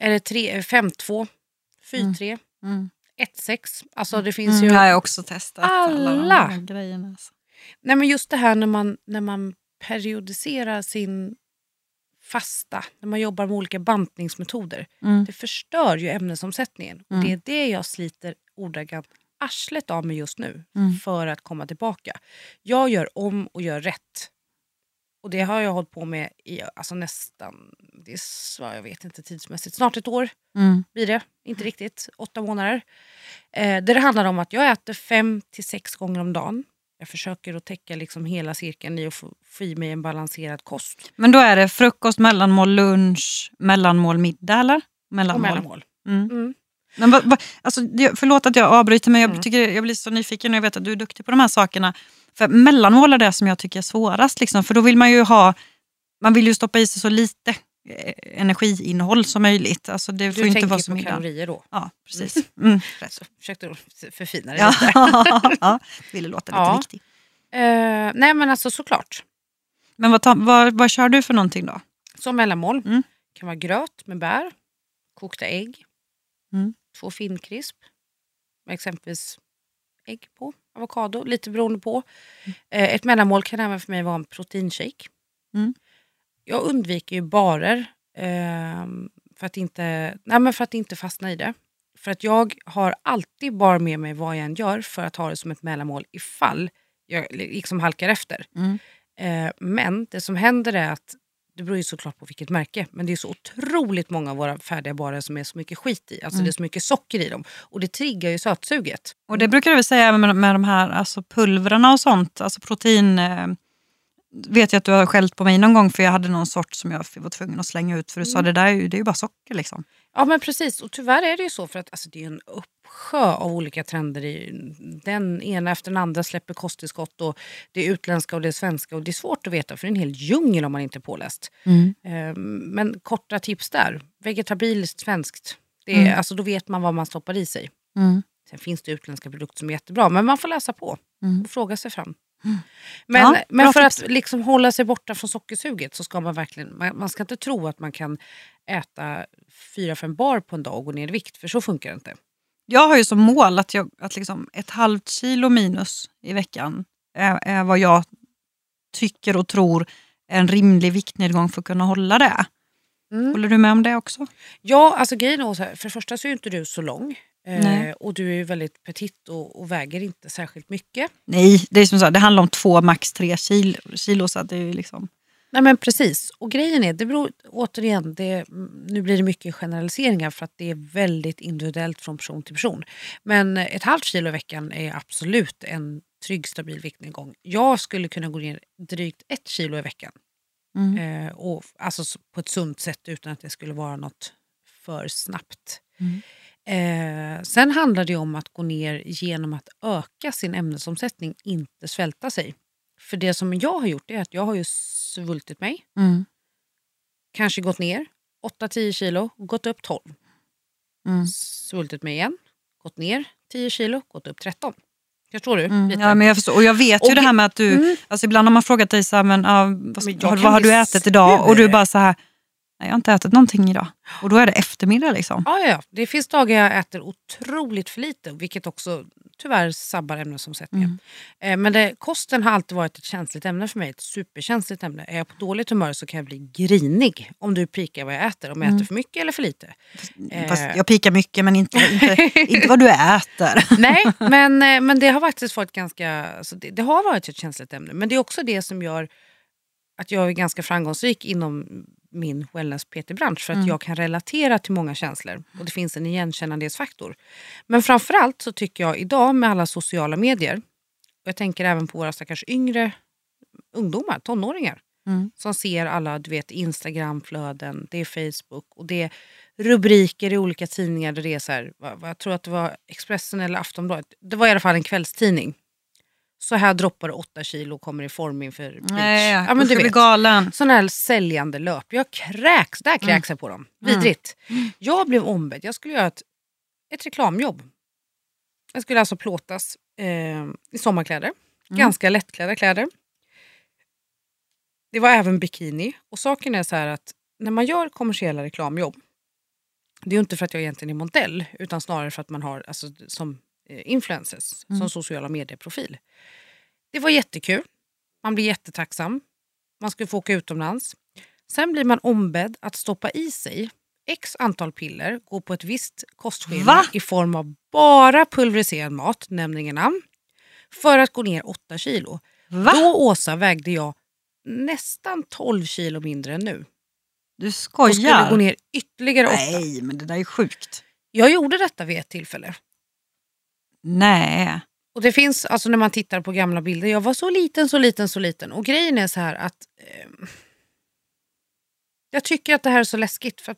[SPEAKER 2] eller 5-2, 4-3,
[SPEAKER 1] Mm.
[SPEAKER 2] 1-6. Alltså det finns
[SPEAKER 1] Mm,
[SPEAKER 2] ju...
[SPEAKER 1] jag har också testat alla, de
[SPEAKER 2] Alla.
[SPEAKER 1] här grejerna. Alltså.
[SPEAKER 2] Nej, men just det här när man, när man periodiserar sin fasta, när man jobbar med olika bantningsmetoder.
[SPEAKER 1] Mm.
[SPEAKER 2] Det förstör ju ämnesomsättningen.
[SPEAKER 1] Mm.
[SPEAKER 2] det är det jag sliter ordagrant arslet av mig just nu
[SPEAKER 1] Mm.
[SPEAKER 2] för att komma tillbaka. Jag gör om och gör rätt. Och det har jag hållit på med i alltså nästan, det är, jag vet inte tidsmässigt, snart ett år
[SPEAKER 1] Mm.
[SPEAKER 2] blir det. Inte riktigt, åtta månader. Eh, där det handlar om att jag äter fem till sex gånger om dagen. Jag försöker att täcka liksom hela cirkeln i att få, få i mig en balanserad kost.
[SPEAKER 1] Men då är det frukost, mellanmål, lunch, mellanmål, middag eller?
[SPEAKER 2] Och
[SPEAKER 1] Mellanmål.
[SPEAKER 2] mellanmål.
[SPEAKER 1] Mm.
[SPEAKER 2] Mm.
[SPEAKER 1] Men vad, vad, alltså, förlåt att jag avbryter men jag,
[SPEAKER 2] Mm.
[SPEAKER 1] tycker, jag blir så nyfiken och jag vet att du är duktig på de här sakerna. För mellanmål är det som jag tycker är svårast. Liksom, för då vill man ju ha, man vill ju stoppa i sig så lite eh, energiinnehåll som möjligt. Alltså, det
[SPEAKER 2] Du
[SPEAKER 1] får inte
[SPEAKER 2] tänker
[SPEAKER 1] vara
[SPEAKER 2] på
[SPEAKER 1] middag.
[SPEAKER 2] kalorier då.
[SPEAKER 1] Ja, precis. Mm. rätt.
[SPEAKER 2] Så försökte förfina det
[SPEAKER 1] Ja,
[SPEAKER 2] lite.
[SPEAKER 1] ja, ville låta lite
[SPEAKER 2] Ja.
[SPEAKER 1] viktig.
[SPEAKER 2] Eh, nej men alltså såklart.
[SPEAKER 1] Men vad, tar- vad, vad kör du för någonting då?
[SPEAKER 2] Som mellanmål.
[SPEAKER 1] Mm.
[SPEAKER 2] kan vara gröt med bär, kokta ägg,
[SPEAKER 1] Mm.
[SPEAKER 2] Två finkrisp med exempelvis ägg på, avokado, lite beroende på. Eh, ett mellanmål kan även för mig vara en proteinshake.
[SPEAKER 1] Mm.
[SPEAKER 2] Jag undviker ju barer ehm, för, att inte, nej men för att inte fastna i det. För att jag har alltid bar med mig vad jag än gör för att ha det som ett mellanmål ifall jag liksom halkar efter.
[SPEAKER 1] Mm.
[SPEAKER 2] Eh, men det som händer är att, det beror ju såklart på vilket märke, men det är så otroligt många av våra färdiga barer som är så mycket skit i. Alltså
[SPEAKER 1] Mm.
[SPEAKER 2] det är så mycket socker i dem. Och det triggar ju sötsuget.
[SPEAKER 1] Och det brukar jag väl säga även med, med de här alltså pulvrarna och sånt, alltså protein. Eh, vet jag att du har skällt på mig någon gång för jag hade någon sort som jag var tvungen att slänga ut för du sa
[SPEAKER 2] Mm.
[SPEAKER 1] det där det är ju bara socker liksom.
[SPEAKER 2] Ja men precis, och tyvärr är det ju så för att alltså, det är en uppsjö av olika trender. I, den ena efter den andra släpper kosttillskott och det är utländska och det är svenska och det är svårt att veta för det är en hel djungel om man inte är påläst. Eh, men korta tips där, vegetabiliskt svenskt. Det är,
[SPEAKER 1] Mm.
[SPEAKER 2] alltså, då vet man vad man stoppar i sig.
[SPEAKER 1] Mm.
[SPEAKER 2] Sen finns det utländska produkter som är jättebra, men man får läsa på
[SPEAKER 1] Mm.
[SPEAKER 2] och fråga sig fram.
[SPEAKER 1] Mm.
[SPEAKER 2] Men,
[SPEAKER 1] Ja,
[SPEAKER 2] men för
[SPEAKER 1] tips.
[SPEAKER 2] att liksom hålla sig borta från sockersuget så ska man verkligen, man, man ska inte tro att man kan äta fyra fem bar på en dag och gå ner i vikt, för så funkar det inte.
[SPEAKER 1] Jag har ju som mål att, jag, att liksom ett halvt kilo minus i veckan är, är vad jag tycker och tror är en rimlig viktnedgång för att kunna hålla det. Håller du med om det också?
[SPEAKER 2] Ja, alltså grejen är så här, för det första så är inte du så lång. Eh, och du är ju väldigt petit och, och väger inte särskilt mycket.
[SPEAKER 1] Nej, det är som så, det handlar om två, max tre kilo, kilo så det är liksom...
[SPEAKER 2] Nej men precis. Och grejen är, det beror återigen, det, nu blir det mycket generaliseringar för att det är väldigt individuellt från person till person. Men ett halvt kilo i veckan är absolut en trygg stabil viktnedgång. Jag skulle kunna gå ner drygt ett kilo i veckan.
[SPEAKER 1] Mm.
[SPEAKER 2] Eh, och, alltså på ett sunt sätt utan att det skulle vara något för snabbt.
[SPEAKER 1] Mm.
[SPEAKER 2] Eh, sen handlar det om att gå ner genom att öka sin ämnesomsättning, inte svälta sig. För det som jag har gjort är att jag har ju svultit mig,
[SPEAKER 1] Mm.
[SPEAKER 2] kanske gått ner 8-10 kilo, gått upp 12.
[SPEAKER 1] Mm.
[SPEAKER 2] Svultit mig igen, gått ner 10 kilo, gått upp 13. Förstår du?
[SPEAKER 1] Mm. Ja, men jag förstår. Och jag vet ju
[SPEAKER 2] Och
[SPEAKER 1] det här med att du,
[SPEAKER 2] Mm.
[SPEAKER 1] alltså ibland har man frågat dig så här, men, ja, vad,
[SPEAKER 2] Men
[SPEAKER 1] vad har du ätit idag? Och du bara så här, jag har inte ätit någonting idag. Och då är det eftermiddag liksom.
[SPEAKER 2] Ja, ja. Det finns dagar jag äter otroligt för lite, vilket också tyvärr sabbar ämnesomsättningen.
[SPEAKER 1] Mm.
[SPEAKER 2] Eh, Men det, kosten har alltid varit ett känsligt ämne för mig, ett superkänsligt ämne. Är jag på dåligt humör så kan jag bli grinig om du pikar vad jag äter, om jag
[SPEAKER 1] Mm.
[SPEAKER 2] äter för mycket eller för lite. Eh.
[SPEAKER 1] Fast jag pikar mycket men inte, inte, inte vad du äter.
[SPEAKER 2] Nej, men, eh, men det har faktiskt varit ganska, alltså det, det har varit ett känsligt ämne. Men det är också det som gör att jag är ganska framgångsrik inom min wellness-PT-bransch. För att
[SPEAKER 1] Mm.
[SPEAKER 2] jag kan relatera till många känslor. Och det finns en igenkännandesfaktor. Men framförallt så tycker jag idag med alla sociala medier. Och jag tänker även på våra stackars yngre ungdomar, tonåringar.
[SPEAKER 1] Mm.
[SPEAKER 2] Som ser alla du vet, Instagramflöden, det är Facebook och det är rubriker i olika tidningar där det är så här, jag tror att det var Expressen eller Aftonbladet. Det var i alla fall en kvällstidning. Så här droppar du 8 kilo och kommer i form inför beach.
[SPEAKER 1] Nej,
[SPEAKER 2] ja, men du
[SPEAKER 1] blir
[SPEAKER 2] vet.
[SPEAKER 1] galen.
[SPEAKER 2] Sådana här säljande löp. Jag kräks, där kräks jag på dem. Vidrigt. Jag blev ombedd, jag skulle göra ett, ett reklamjobb. Jag skulle alltså plåtas eh, i sommarkläder. Ganska lättklädda kläder. Det var även bikini. Och saken är så här att när man gör kommersiella reklamjobb. Det är ju inte för att jag egentligen är modell utan snarare för att man har alltså, som eh, influencers, som sociala medieprofil. Det var jättekul. Man blir jättetacksam. Man skulle få åka utomlands. Sen blir man ombedd att stoppa i sig x antal piller, gå på ett visst kostschema i form av bara pulveriserad mat, nämn ingen namn, för att gå ner 8 kilo.
[SPEAKER 1] Va?
[SPEAKER 2] Då Åsa vägde jag nästan 12 kilo mindre än nu.
[SPEAKER 1] Du
[SPEAKER 2] Och skulle
[SPEAKER 1] skojar?
[SPEAKER 2] gå ner ytterligare 8.
[SPEAKER 1] Nej, men det där är sjukt.
[SPEAKER 2] Jag gjorde detta vid ett tillfälle.
[SPEAKER 1] Nej.
[SPEAKER 2] Och det finns, alltså när man tittar på gamla bilder, jag var så liten, så liten, så liten. Och grejen är så här att eh, jag tycker att det här är så läskigt. För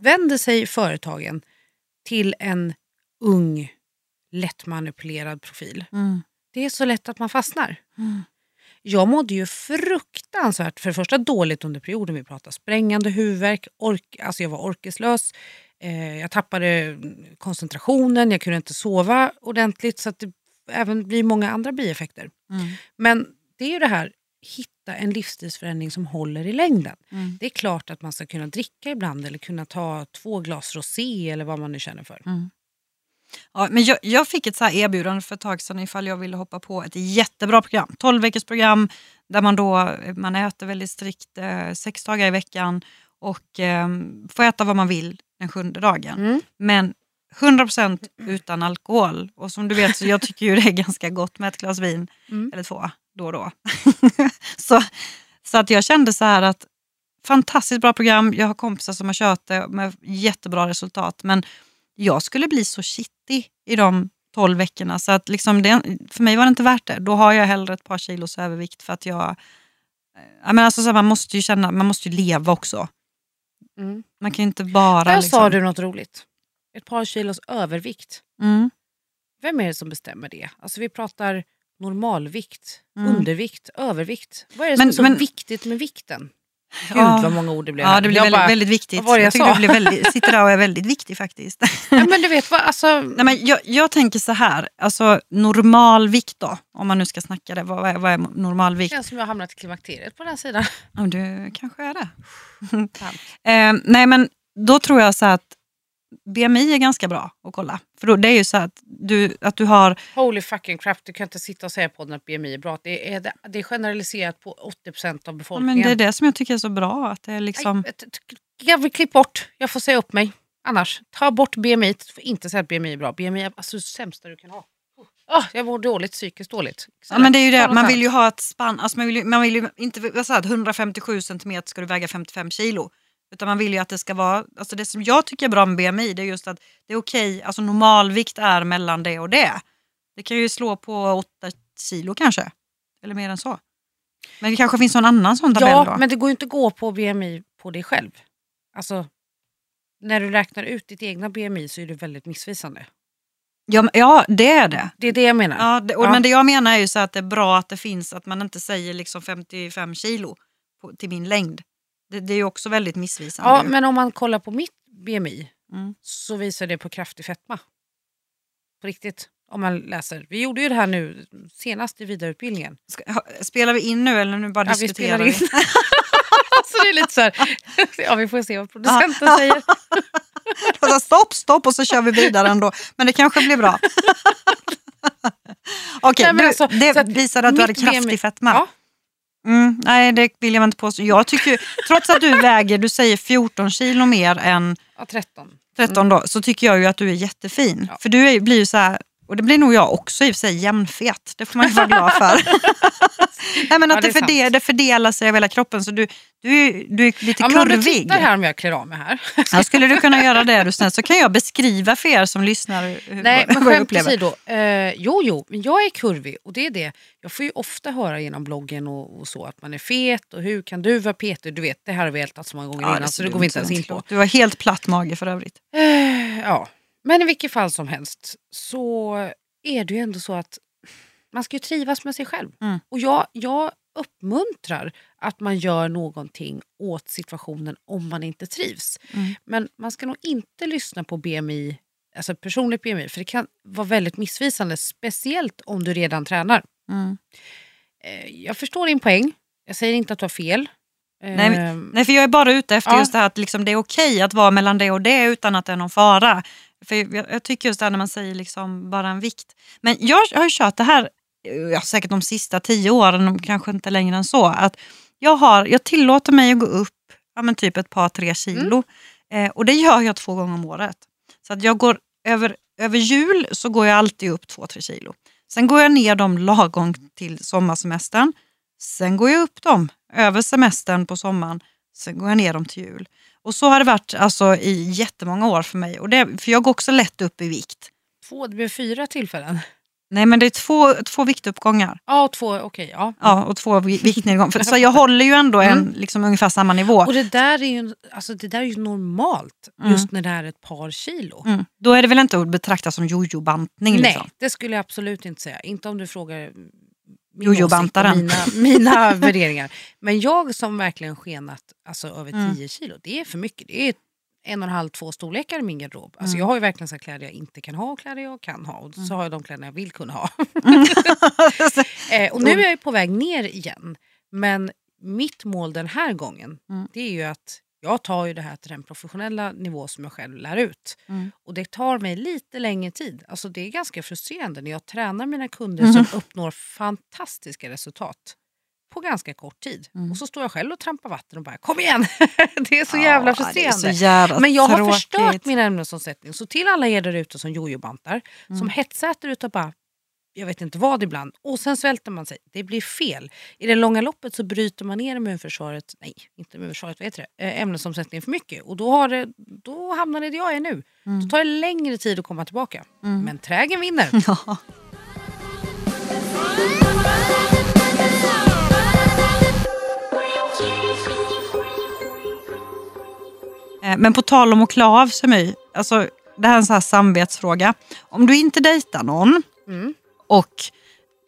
[SPEAKER 2] vänder sig företagen till en ung, lättmanipulerad profil.
[SPEAKER 1] Mm.
[SPEAKER 2] Det är så lätt att man fastnar.
[SPEAKER 1] Mm.
[SPEAKER 2] Jag mådde ju fruktansvärt, för det första dåligt under perioden vi pratar. Sprängande huvudvärk, ork, alltså jag var orkeslös. Eh, jag tappade koncentrationen, jag kunde inte sova ordentligt. Så det även blir många andra bieffekter.
[SPEAKER 1] Mm.
[SPEAKER 2] Men det är ju det här, hitta en livsstilsförändring som håller i längden.
[SPEAKER 1] Mm.
[SPEAKER 2] Det är klart att man ska kunna dricka ibland eller kunna ta två glas rosé eller vad man nu känner för.
[SPEAKER 1] Mm. Ja, men jag, jag fick ett så här erbjudande för ett tag sedan ifall jag ville hoppa på ett jättebra program. 12 veckors program där man då man äter väldigt strikt eh, sex dagar i veckan och eh, får äta vad man vill den sjunde dagen.
[SPEAKER 2] Mm.
[SPEAKER 1] Men 100% utan alkohol. Och som du vet så jag tycker ju det är ganska gott med ett glas vin
[SPEAKER 2] Mm.
[SPEAKER 1] eller två då och då. så, så att jag kände så här att fantastiskt bra program. Jag har kompisar som har kört det med jättebra resultat. Men jag skulle bli så kittig i de 12 veckorna. Så att liksom det, för mig var det inte värt det. Då har jag hellre ett par kilos övervikt för att jag... Jag menar alltså så här, man måste ju känna, man måste ju leva också.
[SPEAKER 2] Mm.
[SPEAKER 1] Man kan inte bara...
[SPEAKER 2] Där
[SPEAKER 1] liksom,
[SPEAKER 2] sa du något roligt. Ett par kilos övervikt.
[SPEAKER 1] Mm,
[SPEAKER 2] Vem är det som bestämmer det? Alltså vi pratar normalvikt,
[SPEAKER 1] Mm.
[SPEAKER 2] undervikt, övervikt. Vad är det
[SPEAKER 1] Men-
[SPEAKER 2] som är så
[SPEAKER 1] men-
[SPEAKER 2] viktigt med vikten? Gud
[SPEAKER 1] Ja.
[SPEAKER 2] vad många ord det blev.
[SPEAKER 1] ja, det
[SPEAKER 2] Jag
[SPEAKER 1] väldigt,
[SPEAKER 2] bara-
[SPEAKER 1] väldigt viktigt.
[SPEAKER 2] vad var det jag
[SPEAKER 1] tycker
[SPEAKER 2] sa?
[SPEAKER 1] du blir väldigt, sitter där och är väldigt viktig faktiskt.
[SPEAKER 2] Ja, men du vet, vad, alltså,
[SPEAKER 1] Nej, men jag, jag tänker så här, alltså normalvikt då, om man nu ska snacka det, vad, är- vad är
[SPEAKER 2] det
[SPEAKER 1] normalvikt?
[SPEAKER 2] känns som jag har hamnat i klimakteriet på den här sidan.
[SPEAKER 1] Ja, du kanske är det. Eh, nej men då tror jag så att BMI är ganska bra att kolla. För då, det är ju så att du, att du har,
[SPEAKER 2] Holy fucking crap, du kan inte sitta och säga på den att BMI är bra. Det är, det är generaliserat på 80% av befolkningen.
[SPEAKER 1] men det är det som jag tycker är så bra. Att det är liksom,
[SPEAKER 2] jag vill klippa bort, jag får säga upp mig. Annars, ta bort BMI, du får inte säga att BMI är bra. BMI är alltså det sämsta du kan ha. Åh, jag mår dåligt, psykiskt dåligt.
[SPEAKER 1] Ja, men det är ju det. Man vill ju ha ett spann. Alltså man, vill ju, man vill ju inte jag, att 157 cm ska du väga 55 kilo. Utan man vill ju att det ska vara, alltså det som jag tycker är bra med BMI det är just att det är okej, alltså normalvikt är mellan det och det. Det kan ju slå på 8 kilo kanske. Eller mer än så. Men det kanske finns någon annan sån tabell
[SPEAKER 2] Ja,
[SPEAKER 1] då?
[SPEAKER 2] men det går ju inte att gå på BMI på dig själv. Alltså, när du räknar ut ditt egna BMI så är det väldigt missvisande.
[SPEAKER 1] Ja, ja, det är det.
[SPEAKER 2] Det är det jag menar.
[SPEAKER 1] Ja, det och,
[SPEAKER 2] Ja.
[SPEAKER 1] Men det jag menar är ju så att det är bra att det finns, att man inte säger liksom 55 kilo på, till min längd. Det, det är ju också väldigt missvisande.
[SPEAKER 2] Ja, men om man kollar på mitt BMI
[SPEAKER 1] Mm.
[SPEAKER 2] så visar det på kraftig fetma. På riktigt. Om man läser. Vi gjorde ju det här nu senast i vidareutbildningen.
[SPEAKER 1] Ska, spelar vi in nu eller nu bara
[SPEAKER 2] Ja, vi
[SPEAKER 1] diskuterar
[SPEAKER 2] spelar
[SPEAKER 1] vi?
[SPEAKER 2] in. så det är lite så här. Ja, vi får se vad producenten säger.
[SPEAKER 1] Och så stopp, stopp och så kör vi vidare ändå. Men det kanske blir bra. Okej, du,
[SPEAKER 2] alltså,
[SPEAKER 1] det
[SPEAKER 2] så att
[SPEAKER 1] du hade
[SPEAKER 2] mitt BMI
[SPEAKER 1] kraftig fetma.
[SPEAKER 2] Ja.
[SPEAKER 1] Mm, nej, det vill jag inte påstå. Jag tycker, trots att du väger, du säger 14 kilo mer än
[SPEAKER 2] Ja, 13.
[SPEAKER 1] 13 då, så tycker jag ju att du är jättefin.
[SPEAKER 2] Mm. Ja.
[SPEAKER 1] För du är, blir ju så här, och det blir nog jag också i och för sig, jämnfet. Det får man ju vara glad för. nej, men
[SPEAKER 2] Ja,
[SPEAKER 1] att
[SPEAKER 2] det
[SPEAKER 1] det, förde, det fördelar sig över hela kroppen så du, du, är, du är lite
[SPEAKER 2] Ja, men om du
[SPEAKER 1] kurvig.
[SPEAKER 2] tittar här om jag klär av mig här.
[SPEAKER 1] Ja, skulle du kunna göra det du snäll, så kan jag beskriva för er som lyssnar hur,
[SPEAKER 2] Nej,
[SPEAKER 1] vad,
[SPEAKER 2] men
[SPEAKER 1] vad jag upplever.
[SPEAKER 2] Eh, jo, jo, men jag är kurvig och det är det. Jag får ju ofta höra genom bloggen och, och så att man är fet och hur kan du vara petig? Du vet, det här har vi ältat så många gånger
[SPEAKER 1] Ja,
[SPEAKER 2] innan så det går vi inte ens in på.
[SPEAKER 1] Du har helt platt mage för övrigt.
[SPEAKER 2] Eh, ja, men i vilket fall som helst så är det ju ändå så att man ska ju trivas med sig själv.
[SPEAKER 1] Mm.
[SPEAKER 2] Och jag, jag uppmuntrar att man gör någonting åt situationen om man inte trivs.
[SPEAKER 1] Mm.
[SPEAKER 2] Men man ska nog inte lyssna på BMI, alltså personligt BMI, för det kan vara väldigt missvisande, speciellt om du redan tränar.
[SPEAKER 1] Mm.
[SPEAKER 2] Eh, jag förstår din poäng, jag säger inte att du har fel.
[SPEAKER 1] Nej,
[SPEAKER 2] Eh,
[SPEAKER 1] Nej, för jag är bara ute efter
[SPEAKER 2] Ja.
[SPEAKER 1] just det här att liksom det är okej att vara mellan det och det utan att det är någon fara. För jag, jag tycker just det här när man säger liksom bara en vikt. Men jag har ju kört det här ja, säkert de sista tio åren, kanske inte längre än så. Att jag, har, jag tillåter mig att gå upp ja, men typ ett par, tre kilo. Eh, och det gör jag två gånger om året. Så att jag går över, över jul så går jag alltid upp två, tre kilo. Sen går jag ner dem lagom till sommarsemestern. Sen går jag upp dem över semestern på sommaren. Sen går jag ner dem till jul. Och så har det varit alltså, i jättemånga år för mig. Och det, för jag går också lätt upp i vikt.
[SPEAKER 2] två, det blir fyra tillfällen.
[SPEAKER 1] Nej men det är två, två viktuppgångar.
[SPEAKER 2] Ja, och två, okej. ja.
[SPEAKER 1] Ja, och två vi- viktnedgångar. Så jag håller ju ändå en,
[SPEAKER 2] Mm.
[SPEAKER 1] liksom, ungefär samma nivå.
[SPEAKER 2] Och det där är ju, alltså, det där är ju normalt
[SPEAKER 1] Mm.
[SPEAKER 2] just när det är ett par kilo.
[SPEAKER 1] Mm. Då är det väl inte att betrakta som jojo-bantning?
[SPEAKER 2] Nej,
[SPEAKER 1] Liksom.
[SPEAKER 2] det skulle jag absolut inte säga. Inte om du frågar
[SPEAKER 1] Jojo-bantaren.
[SPEAKER 2] mina, mina värderingar. Men jag som verkligen skenat alltså, över
[SPEAKER 1] Mm.
[SPEAKER 2] 10 kilo, det är för mycket. Det är en och en halv, två storlekar i min garderob. Alltså,
[SPEAKER 1] Mm.
[SPEAKER 2] Jag har ju verkligen så kläder jag inte kan ha och kläder jag kan ha. Och så har jag de kläder jag vill kunna ha. Eh, och nu är jag på väg ner igen. Men mitt mål den här gången
[SPEAKER 1] Mm.
[SPEAKER 2] det är ju att jag tar ju det här till den professionella nivå som jag själv lär ut.
[SPEAKER 1] Mm.
[SPEAKER 2] Och det tar mig lite längre tid. Alltså det är ganska frustrerande när jag tränar mina kunder
[SPEAKER 1] Mhm.
[SPEAKER 2] som uppnår fantastiska resultat på ganska kort tid.
[SPEAKER 1] Mm.
[SPEAKER 2] Och så står jag själv och trampar vatten och bara kom igen. det är så jävla
[SPEAKER 1] Ja,
[SPEAKER 2] frustrerande.
[SPEAKER 1] Är så jävla
[SPEAKER 2] Men jag har
[SPEAKER 1] tråkigt.
[SPEAKER 2] förstört min ämnesomsättning. Så till alla er där ute som jojobantar,
[SPEAKER 1] Mm.
[SPEAKER 2] som hetsäter utav bara jag vet inte vad ibland och sen svälter man sig. Det blir fel. I det långa loppet så bryter man ner immunförsvaret, nej inte immunförsvaret, vad heter det? Eh, ämnesomsättningen för mycket och då, har det, då hamnar det där jag är nu.
[SPEAKER 1] Mm.
[SPEAKER 2] Då tar det längre tid att komma tillbaka.
[SPEAKER 1] Mm.
[SPEAKER 2] Men trägen vinner.
[SPEAKER 1] Ja. Eh, Men på tal om att klä av sig My, alltså, det här är en sån här samvetsfråga. Om du inte dejtar någon
[SPEAKER 2] Mm.
[SPEAKER 1] Och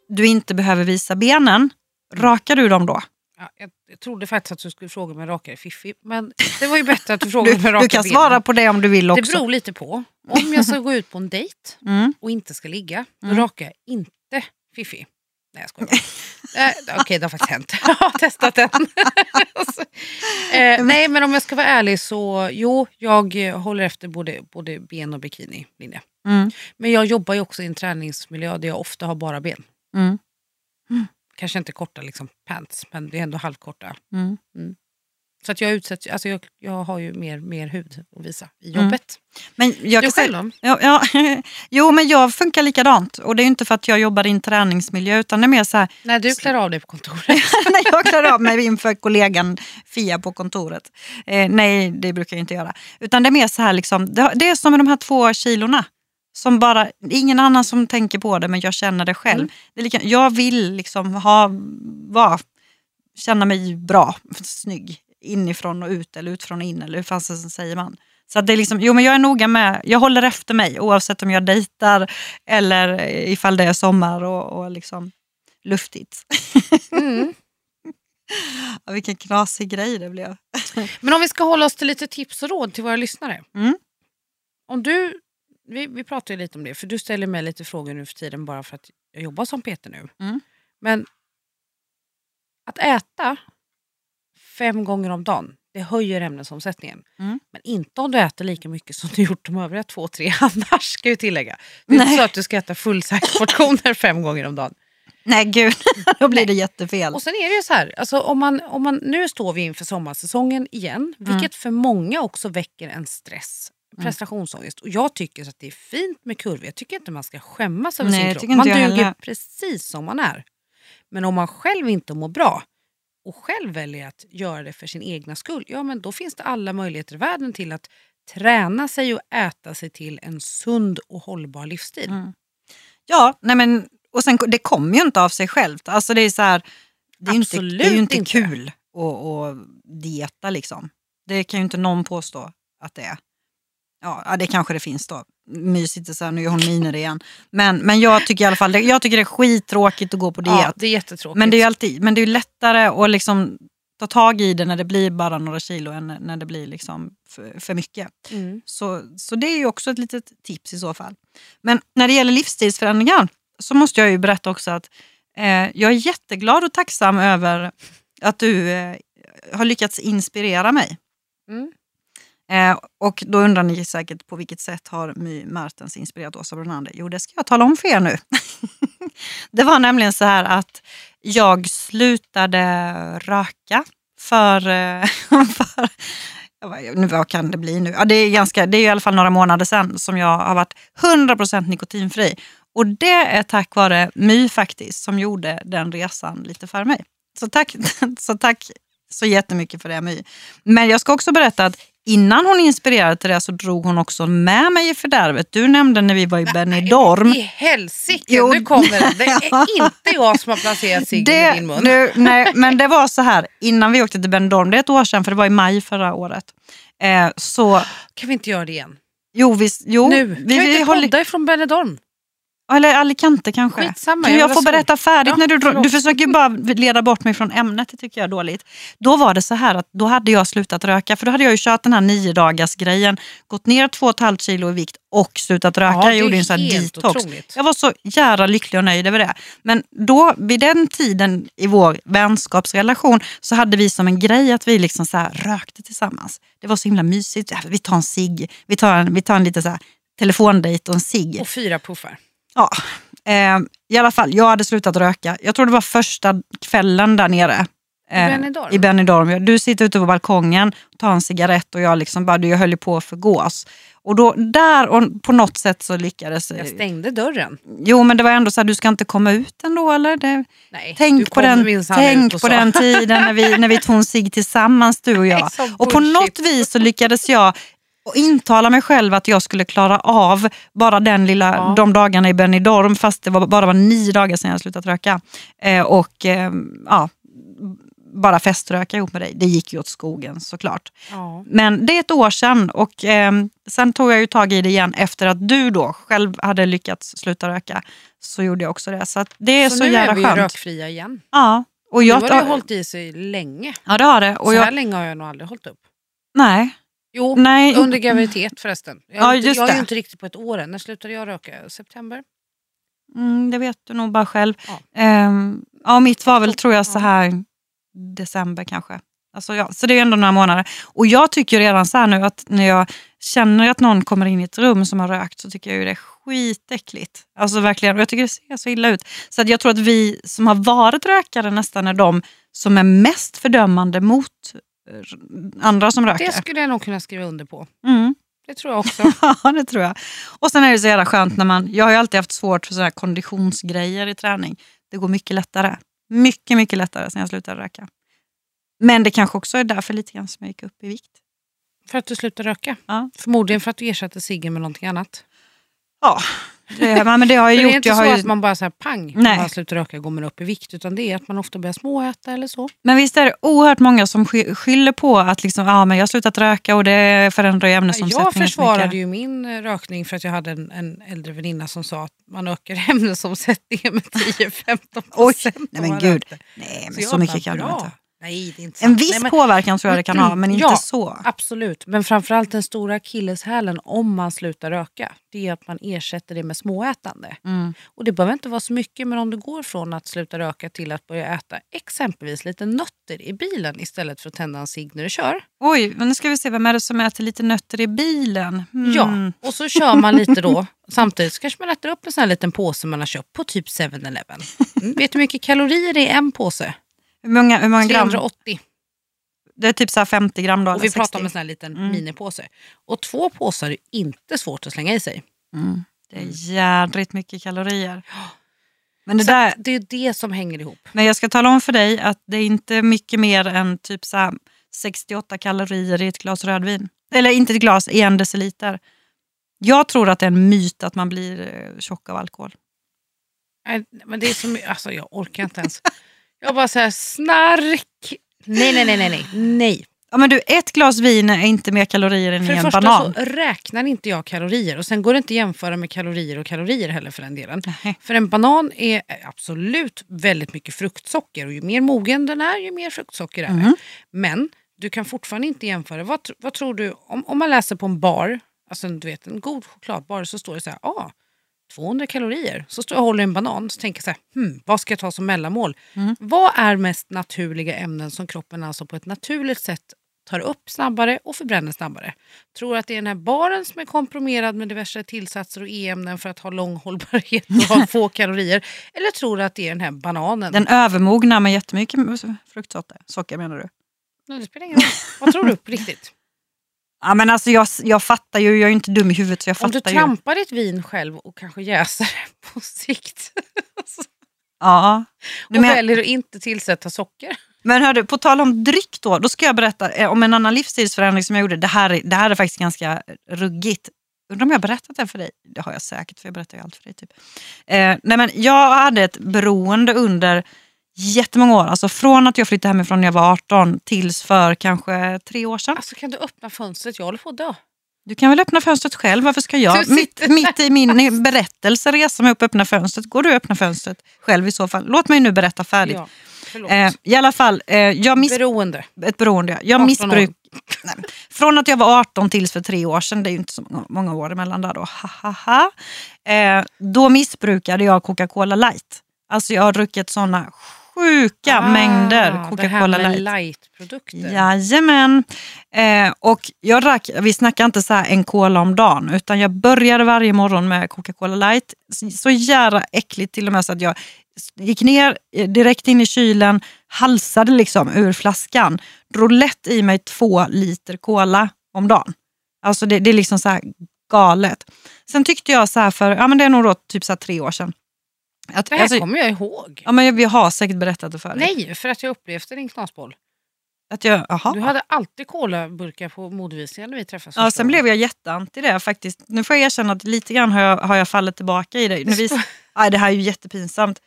[SPEAKER 1] du inte behöver visa benen, rakar du dem då?
[SPEAKER 2] Ja, jag, jag trodde faktiskt att du skulle fråga om jag rakar Fiffi, men det var ju bättre att du frågade om jag rakar
[SPEAKER 1] du kan
[SPEAKER 2] benen.
[SPEAKER 1] svara på det om du vill
[SPEAKER 2] Det
[SPEAKER 1] också.
[SPEAKER 2] beror lite på. Om jag ska gå ut på en dejt
[SPEAKER 1] Mm.
[SPEAKER 2] och inte ska ligga, då
[SPEAKER 1] Mm.
[SPEAKER 2] rakar jag inte Fiffi. Nej jag skojar eh, Okej det har faktiskt hänt. Jag har testat den. Eh, nej men om jag ska vara ärlig så jo, jag håller efter både, både ben och bikinilinje.
[SPEAKER 1] Mm.
[SPEAKER 2] Men jag jobbar ju också i en träningsmiljö där jag ofta har bara ben.
[SPEAKER 1] Mm.
[SPEAKER 2] Kanske inte korta liksom, pants, men det är ändå halvkorta.
[SPEAKER 1] Mm.
[SPEAKER 2] Mm. Så att jag, utsätts, alltså jag, jag har ju mer, mer hud att visa i
[SPEAKER 1] Mm.
[SPEAKER 2] jobbet.
[SPEAKER 1] Men jag
[SPEAKER 2] Du själv då?
[SPEAKER 1] Ja, ja. Jo, men jag funkar likadant. Och det är ju inte för att jag jobbar i en träningsmiljö utan det är mer så här,
[SPEAKER 2] När du klär av dig på kontoret.
[SPEAKER 1] när jag klarar av mig inför kollegan Fia på kontoret. Eh, nej, det brukar jag inte göra. Utan det är mer så här, liksom, det, det är som med de här två kilorna. Som bara, ingen annan som tänker på det men jag känner det själv.
[SPEAKER 2] Mm.
[SPEAKER 1] Det lika, jag vill liksom ha, va, känna mig bra, snygg inifrån och ut eller utifrån och in eller hur fasen säger man. Så det är liksom, jo men jag är noga med, jag håller efter mig oavsett om jag dejtar eller ifall det är sommar och, och liksom luftigt.
[SPEAKER 2] Mm.
[SPEAKER 1] Ja, vilken knasig grej det blev.
[SPEAKER 2] Men om vi ska hålla oss till lite tips och råd till våra lyssnare.
[SPEAKER 1] Mm.
[SPEAKER 2] Om du, vi, vi pratar ju lite om det, för du ställer mig lite frågor nu för tiden bara för att jag jobbar som Peter nu.
[SPEAKER 1] Mm.
[SPEAKER 2] Men att äta fem gånger om dagen, det höjer ämnesomsättningen.
[SPEAKER 1] Mm.
[SPEAKER 2] Men inte om du äter lika mycket som du gjort de övriga två, tre annars ska jag tillägga. Det är inte så att du ska äta fullsäcksportioner fem gånger om dagen.
[SPEAKER 1] Nej gud, då blir det jättefel.
[SPEAKER 2] Och sen är det ju så här, alltså om man, om man, nu står vi inför sommarsäsongen igen, vilket för många också väcker en stress, prestationsångest. Och jag tycker så att det är fint med kurvor, jag tycker inte man ska skämmas över
[SPEAKER 1] Nej,
[SPEAKER 2] sin kropp. Man duger
[SPEAKER 1] heller.
[SPEAKER 2] precis som man är. Men om man själv inte mår bra och själv väljer att göra det för sin egna skull, ja men då finns det alla möjligheter i världen till att träna sig och äta sig till en sund och hållbar livsstil.
[SPEAKER 1] Mm. Ja, nej men, och sen, det kommer ju inte av sig självt. Alltså det är så här, det är ju inte, det är ju inte,
[SPEAKER 2] inte.
[SPEAKER 1] kul att, att dieta liksom. Det kan ju inte någon påstå att det är. Ja, det kanske det finns då. Mysigt, så här, nu är hon miner igen. Men, men jag tycker i alla fall, jag tycker det är skittråkigt att gå på diet.
[SPEAKER 2] Ja, det är jättetråkigt.
[SPEAKER 1] Men det är ju alltid, men det är lättare att liksom ta tag i det när det blir bara några kilo än när det blir liksom för, för mycket.
[SPEAKER 2] Mm.
[SPEAKER 1] Så, så det är ju också ett litet tips i så fall. Men när det gäller livsstilsförändringar så måste jag ju berätta också att eh, jag är jätteglad och tacksam över att du eh, har lyckats inspirera mig.
[SPEAKER 2] Mm.
[SPEAKER 1] Eh, och då undrar ni säkert på vilket sätt har My Martens inspirerat Åsa Brunander? Jo, det ska jag tala om för er nu. det var nämligen så här att jag slutade röka för, eh, för vad- nu, vad kan det bli nu? Ja, det, är ganska, det är i alla fall några månader sedan som jag har varit 100% nikotinfri. Och det är tack vare My faktiskt som gjorde den resan lite för mig. Så tack så, tack så jättemycket för det My. Men jag ska också berätta att innan hon inspirerade till det så drog hon också med mig i fördärvet. Du nämnde när vi var i Benidorm.
[SPEAKER 2] I helsike,
[SPEAKER 1] Jo,
[SPEAKER 2] nu kommer det. Det är inte jag som har placerat ciggen i din mun.
[SPEAKER 1] du, nej, men det var så här, innan vi åkte till Benidorm, det är ett år sedan för det var i maj förra året. Eh, så,
[SPEAKER 2] Kan vi inte göra det igen?
[SPEAKER 1] jo, vi, jo
[SPEAKER 2] nu. kan vi
[SPEAKER 1] vi
[SPEAKER 2] inte
[SPEAKER 1] håller,
[SPEAKER 2] podda ifrån Benidorm?
[SPEAKER 1] Eller Alicante kanske.
[SPEAKER 2] Skitsamma,
[SPEAKER 1] Kan
[SPEAKER 2] jag
[SPEAKER 1] jag få berätta färdigt
[SPEAKER 2] Ja,
[SPEAKER 1] när du,
[SPEAKER 2] förlåt.
[SPEAKER 1] du försöker bara leda bort mig från ämnet, det tycker jag är dåligt. Då var det så här att då hade jag slutat röka, för då hade jag ju kört den här nio dagars grejen, gått ner två och ett halvt kilo i vikt och slutat röka.
[SPEAKER 2] Ja,
[SPEAKER 1] jag gjorde en sån här detox.
[SPEAKER 2] otroligt.
[SPEAKER 1] Jag var så jävla lycklig och nöjd över det. Men då, vid den tiden i vår vänskapsrelation så hade vi som en grej att vi liksom så rökte tillsammans. Det var så himla mysigt. Vi tar en cigg, vi tar en, vi tar en lite så här telefondejt och en cigg.
[SPEAKER 2] Och fyra puffar.
[SPEAKER 1] Ja, eh, I alla fall, jag hade slutat röka. Jag tror det var första kvällen där nere. eh,
[SPEAKER 2] I Benidorm?
[SPEAKER 1] I Benidorm. Du sitter ute på balkongen, tar en cigarett och jag liksom bara, jag höll på att förgås. Och då, där och på något sätt så lyckades...
[SPEAKER 2] Jag stängde dörren.
[SPEAKER 1] Jo men det var ändå så här, du ska inte komma ut ändå eller? Det,
[SPEAKER 2] Nej,
[SPEAKER 1] tänk på, den, tänk på den tiden när vi, när vi tog en cigg tillsammans du och jag.
[SPEAKER 2] Nej,
[SPEAKER 1] Och på något vis så lyckades jag och intala mig själv att jag skulle klara av bara den lilla,
[SPEAKER 2] Ja.
[SPEAKER 1] de dagarna i Benidorm fast det var bara var nio dagar sedan jag slutat röka. Eh, och eh, ja, bara feströka ihop med dig. Det gick ju åt skogen såklart.
[SPEAKER 2] Ja.
[SPEAKER 1] Men det är ett år sedan och eh, sen tog jag ju tag i det igen efter att du då själv hade lyckats sluta röka. Så gjorde jag också det. Så det är så,
[SPEAKER 2] Så, nu
[SPEAKER 1] jävla
[SPEAKER 2] är vi ju
[SPEAKER 1] skönt.
[SPEAKER 2] rökfria igen.
[SPEAKER 1] Ja, och
[SPEAKER 2] Nu
[SPEAKER 1] jag,
[SPEAKER 2] har det hållit i sig länge.
[SPEAKER 1] ja det har det. Och
[SPEAKER 2] så här
[SPEAKER 1] jag,
[SPEAKER 2] länge har jag nog aldrig hållit upp.
[SPEAKER 1] nej,
[SPEAKER 2] Jo,
[SPEAKER 1] nej.
[SPEAKER 2] under graviditet förresten. Jag,
[SPEAKER 1] Ja, just
[SPEAKER 2] jag är ju inte riktigt på ett år än. När slutade jag röka? September?
[SPEAKER 1] Mm, det vet du nog bara själv.
[SPEAKER 2] Ja.
[SPEAKER 1] Ehm, ja, mitt var väl tror jag så här december kanske. Alltså, ja, så det är ändå några månader. Och jag tycker redan så här nu att när jag känner att någon kommer in i ett rum som har rökt så tycker jag ju det är skitäckligt. Alltså verkligen. Och jag tycker det ser så illa ut. Så att jag tror att vi som har varit rökare nästan är de som är mest fördömande mot andra som röker.
[SPEAKER 2] Det skulle jag nog kunna skriva under på.
[SPEAKER 1] Mm.
[SPEAKER 2] Det tror jag också.
[SPEAKER 1] Ja, det tror jag. Och sen är det så jävla skönt när man... Jag har ju alltid haft svårt för sådana konditionsgrejer i träning. Det går mycket lättare. Mycket, mycket lättare sen jag slutade röka. Men det kanske också är därför lite grann som jag gick upp i vikt.
[SPEAKER 2] För att du slutade röka?
[SPEAKER 1] Ja.
[SPEAKER 2] Förmodligen för att du ersatte ciggen med någonting annat.
[SPEAKER 1] Ja, det, men det har jag gjort.
[SPEAKER 2] det är inte
[SPEAKER 1] jag
[SPEAKER 2] så
[SPEAKER 1] ju,
[SPEAKER 2] att man bara så här pang,
[SPEAKER 1] Nej.
[SPEAKER 2] man slutar röka går man upp i vikt. Utan det är att man ofta börjar småäta eller så.
[SPEAKER 1] Men visst är det oerhört många som sky- skyller på att liksom, ja, men jag har slutat röka och det förändrar ju ämnesomsättningen.
[SPEAKER 2] Jag
[SPEAKER 1] så
[SPEAKER 2] försvarade ju min eh, rökning för att jag hade en, en äldre väninna som sa att man ökar ämnesomsättningen med 10-15
[SPEAKER 1] Oj,
[SPEAKER 2] procent.
[SPEAKER 1] nej men gud. Nej, men
[SPEAKER 2] jag
[SPEAKER 1] så mycket kan du inte.
[SPEAKER 2] Nej, det är inte
[SPEAKER 1] En viss
[SPEAKER 2] Nej, men,
[SPEAKER 1] påverkan tror jag det kan ha, men inte
[SPEAKER 2] Ja.
[SPEAKER 1] så.
[SPEAKER 2] Absolut, men framförallt den stora akilleshälen om man slutar röka. Det är att man ersätter det med småätande.
[SPEAKER 1] Mm.
[SPEAKER 2] Och det behöver inte vara så mycket, men om du går från att sluta röka till att börja äta exempelvis lite nötter i bilen istället för att tända en cigg när du kör.
[SPEAKER 1] Oj, men nu ska vi se, vem är det som äter lite nötter i bilen? Mm.
[SPEAKER 2] Ja, och så kör man lite då. Samtidigt så kanske man äter upp en sån här liten påse man har köpt på typ 7-Eleven. Mm. Vet du hur mycket kalorier det är i en påse?
[SPEAKER 1] Hur många, hur många gram?
[SPEAKER 2] 380.
[SPEAKER 1] Det är typ så här 50 gram då,
[SPEAKER 2] Och vi
[SPEAKER 1] 60.
[SPEAKER 2] pratar om en sån här liten
[SPEAKER 1] Mm.
[SPEAKER 2] minipåse. Och två påsar är inte svårt att slänga i sig.
[SPEAKER 1] Mm. Det är jädrigt mycket kalorier. Men, det
[SPEAKER 2] Så
[SPEAKER 1] där,
[SPEAKER 2] det är det som hänger ihop.
[SPEAKER 1] men jag ska tala om för dig att det är inte mycket mer än typ så här 68 kalorier i ett glas rödvin. Eller inte ett glas, en deciliter. Jag tror att det är en myt att man blir eh, tjock av alkohol.
[SPEAKER 2] Nej, Men det är så mycket, alltså jag orkar inte ens. Jag bara säger snark. Nej, nej, nej, nej, nej. nej.
[SPEAKER 1] Ja, men du, ett glas vin är inte mer kalorier än
[SPEAKER 2] För
[SPEAKER 1] en
[SPEAKER 2] första
[SPEAKER 1] banan.
[SPEAKER 2] så räknar inte jag kalorier och sen går det inte att jämföra med kalorier och kalorier heller för den delen.
[SPEAKER 1] Nej.
[SPEAKER 2] För en banan är absolut väldigt mycket fruktsocker och ju mer mogen den är ju mer fruktsocker är det.
[SPEAKER 1] Mhm.
[SPEAKER 2] Men du kan fortfarande inte jämföra. Vad, vad tror du, om, om man läser på en bar, alltså du vet en god chokladbar så står det så här, ah, 200 kalorier. Så står jag och håller en banan så tänker jag så här, hmm, vad ska jag ta som mellanmål?
[SPEAKER 1] Mm.
[SPEAKER 2] Vad är mest naturliga ämnen som kroppen alltså på ett naturligt sätt tar upp snabbare och förbränner snabbare? Tror att det är den här baren som är komprimerad med diverse tillsatser och e-ämnen för att ha lång hållbarhet och ha få kalorier? Eller tror du att det är den här bananen?
[SPEAKER 1] Den övermogna med jättemycket fruktsocker socker menar du?
[SPEAKER 2] Nej, det spelar ingen roll. Vad tror du på riktigt?
[SPEAKER 1] Ja, men alltså, jag, jag fattar ju, jag är ju inte dum i huvudet så jag
[SPEAKER 2] Om du
[SPEAKER 1] fattar ju.
[SPEAKER 2] trampar ditt vin själv och kanske jäser det på sikt
[SPEAKER 1] Ja.
[SPEAKER 2] Och
[SPEAKER 1] men,
[SPEAKER 2] väljer att inte tillsätta socker.
[SPEAKER 1] men hördu, på tal om dryck då, då ska jag berätta eh, om en annan livsstilsförändring som jag gjorde. Det här, är- det här är faktiskt ganska ruggigt. Undrar om jag har berättat det för dig? Det har jag säkert, för jag berättar ju allt för dig. Typ. Eh, nej men jag hade ett beroende under jättemånga år. Alltså från att jag flyttade hemifrån när jag var 18 tills för kanske tre år sedan.
[SPEAKER 2] Alltså kan du öppna fönstret? Jag håller på att dö.
[SPEAKER 1] Du kan väl öppna fönstret själv? Varför ska jag mitt, mitt i min berättelse resa mig upp och öppna fönstret? Går du och öppna fönstret själv i så fall? Låt mig nu berätta färdigt.
[SPEAKER 2] Ja.
[SPEAKER 1] Eh, I alla fall, eh, jag miss,
[SPEAKER 2] Beroende.
[SPEAKER 1] ett beroende. ja. Jag
[SPEAKER 2] 18
[SPEAKER 1] missbruk, nej, från att jag var 18 tills för tre år sedan, det är ju inte så många, många år emellan där då. Ha, ha, ha. Eh, då missbrukade jag Coca-Cola light. Alltså jag har druckit såna sjuka mängder
[SPEAKER 2] Ah, här
[SPEAKER 1] Coca-Cola light.
[SPEAKER 2] lightprodukter.
[SPEAKER 1] Jajamän. Eh, och jag drack, vi snackar inte så här en cola om dagen, utan jag började varje morgon med Coca-Cola light. Så, jävla äckligt till och med så att jag gick ner eh, direkt in i kylen, halsade liksom ur flaskan, drog lätt i mig två liter cola om dagen. Alltså det, det är liksom så här galet. Sen tyckte jag så här för, ja men det är nog då typ så här tre år sedan. Att,
[SPEAKER 2] Det här
[SPEAKER 1] alltså,
[SPEAKER 2] kommer jag ihåg.
[SPEAKER 1] ja, men vi har säkert berättat det för dig.
[SPEAKER 2] Nej, för att jag upplevde din knasboll.
[SPEAKER 1] Att jag, aha.
[SPEAKER 2] Du hade alltid colaburkar på modevisningar när vi träffades.
[SPEAKER 1] Ja, sen blev jag jätteanti det faktiskt. Nu får jag erkänna att lite grann har jag, har jag fallit tillbaka i det. Nu vis, aj, det här är ju jättepinsamt.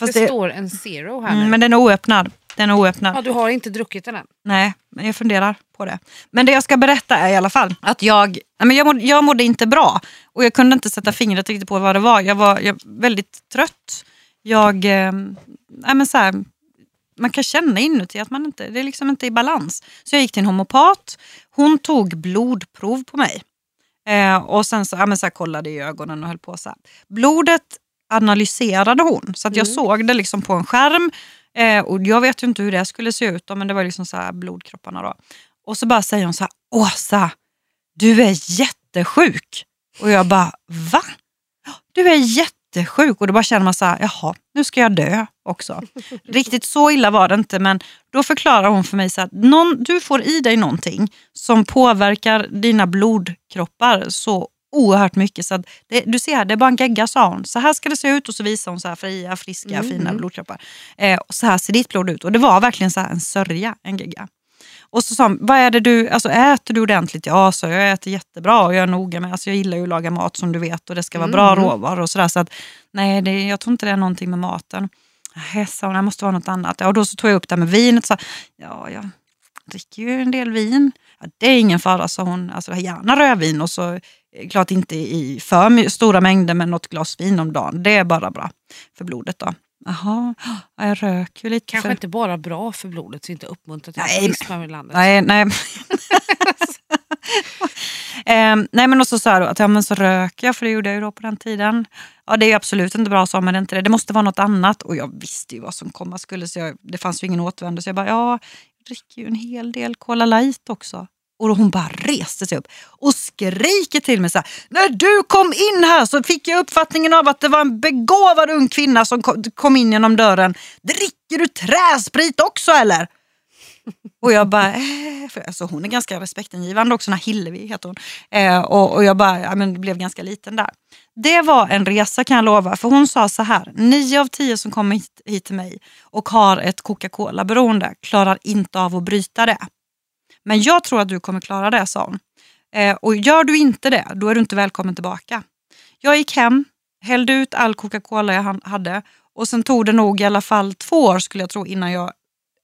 [SPEAKER 1] Fast
[SPEAKER 2] det,
[SPEAKER 1] det,
[SPEAKER 2] står en zero här
[SPEAKER 1] mm,
[SPEAKER 2] nu.
[SPEAKER 1] men den är oöppnad. Den är oöppnad.
[SPEAKER 2] Ja, du har inte druckit den än.
[SPEAKER 1] Nej, men jag funderar på det. Men det jag ska berätta är i alla fall att jag, men jag, mådde, jag mådde inte bra. Och jag kunde inte sätta fingret riktigt på vad det var. Jag var jag, väldigt trött. Jag, eh, men så här, man kan känna inuti att man inte, det är liksom inte i balans. Så jag gick till en homopat. Hon tog blodprov på mig. Eh, och sen så, ja, men så här, kollade i ögonen och höll på så här. Blodet analyserade hon så att jag
[SPEAKER 2] Mm.
[SPEAKER 1] såg det liksom på en skärm. Eh, och jag vet ju inte hur det skulle se ut då, men det var liksom så blodkropparna då. Och så bara säger hon så här, Åsa, du är jättesjuk. Och jag bara, va? Du är jättesjuk. Och då bara känner man så här, jaha, nu ska jag dö. också. Riktigt så illa var det inte men då förklarar hon för mig så att någon, du får i dig någonting som påverkar dina blodkroppar så oerhört mycket. Så det, du ser det är bara en gegga sa hon. Så här ska det se ut och så visar hon så här fria, friska,
[SPEAKER 2] Mm,
[SPEAKER 1] fina blodkroppar. Eh, och så här ser ditt blod ut. Och det var verkligen så här en sörja, en gegga. Och så sa hon, vad är det du, alltså äter du ordentligt? Ja, så jag äter jättebra och jag är noga med, alltså jag gillar ju att laga mat som du vet och det ska vara bra
[SPEAKER 2] Mm.
[SPEAKER 1] råvaror och sådär. Så att nej, det, jag tror inte det är någonting med maten. Nej, sa hon, det måste vara något annat. Ja, och då så tog jag upp det här med vinet och sa, ja, jag dricker ju en del vin. Ja, det är ingen fara, sa hon. Alltså, gärna rödvin och så klart inte i för stora mängder men något glas vin om dagen. Det är bara bra för blodet då. Jaha, ja, jag röker ju lite.
[SPEAKER 2] Kanske
[SPEAKER 1] för...
[SPEAKER 2] inte bara bra för blodet, så inte uppmuntra till
[SPEAKER 1] Nej,
[SPEAKER 2] alkoholism i landet.
[SPEAKER 1] Nej, nej. Ehm, nej men och så sa då att ja, men så röker jag, för det gjorde jag ju då på den tiden. Ja det är absolut inte bra, sa men det inte det. Det måste vara något annat. Och jag visste ju vad som komma skulle, så jag, det fanns ju ingen återvändo. Så jag bara, ja, jag dricker ju en hel del Cola Light också. Och hon bara reste sig upp och skriker till mig så här. När du kom in här så fick jag uppfattningen av att det var en begåvad ung kvinna som kom- in genom dörren. Dricker du träsprit också eller? Och jag bara, eh, för alltså hon är ganska respektingivande också, den här Hillevi heter hon. Eh, och, och jag bara, ja, men blev ganska liten där. Det var en resa kan jag lova, för hon sa så här, nio av tio som kommer hit, hit till mig och har ett Coca-Cola-beroende klarar inte av att bryta det. Men jag tror att du kommer klara det, sa hon. Eh, och gör du inte det, då är du inte välkommen tillbaka. Jag gick hem, hällde ut all Coca-Cola jag hade och sen tog det nog i alla fall två år skulle jag tro innan jag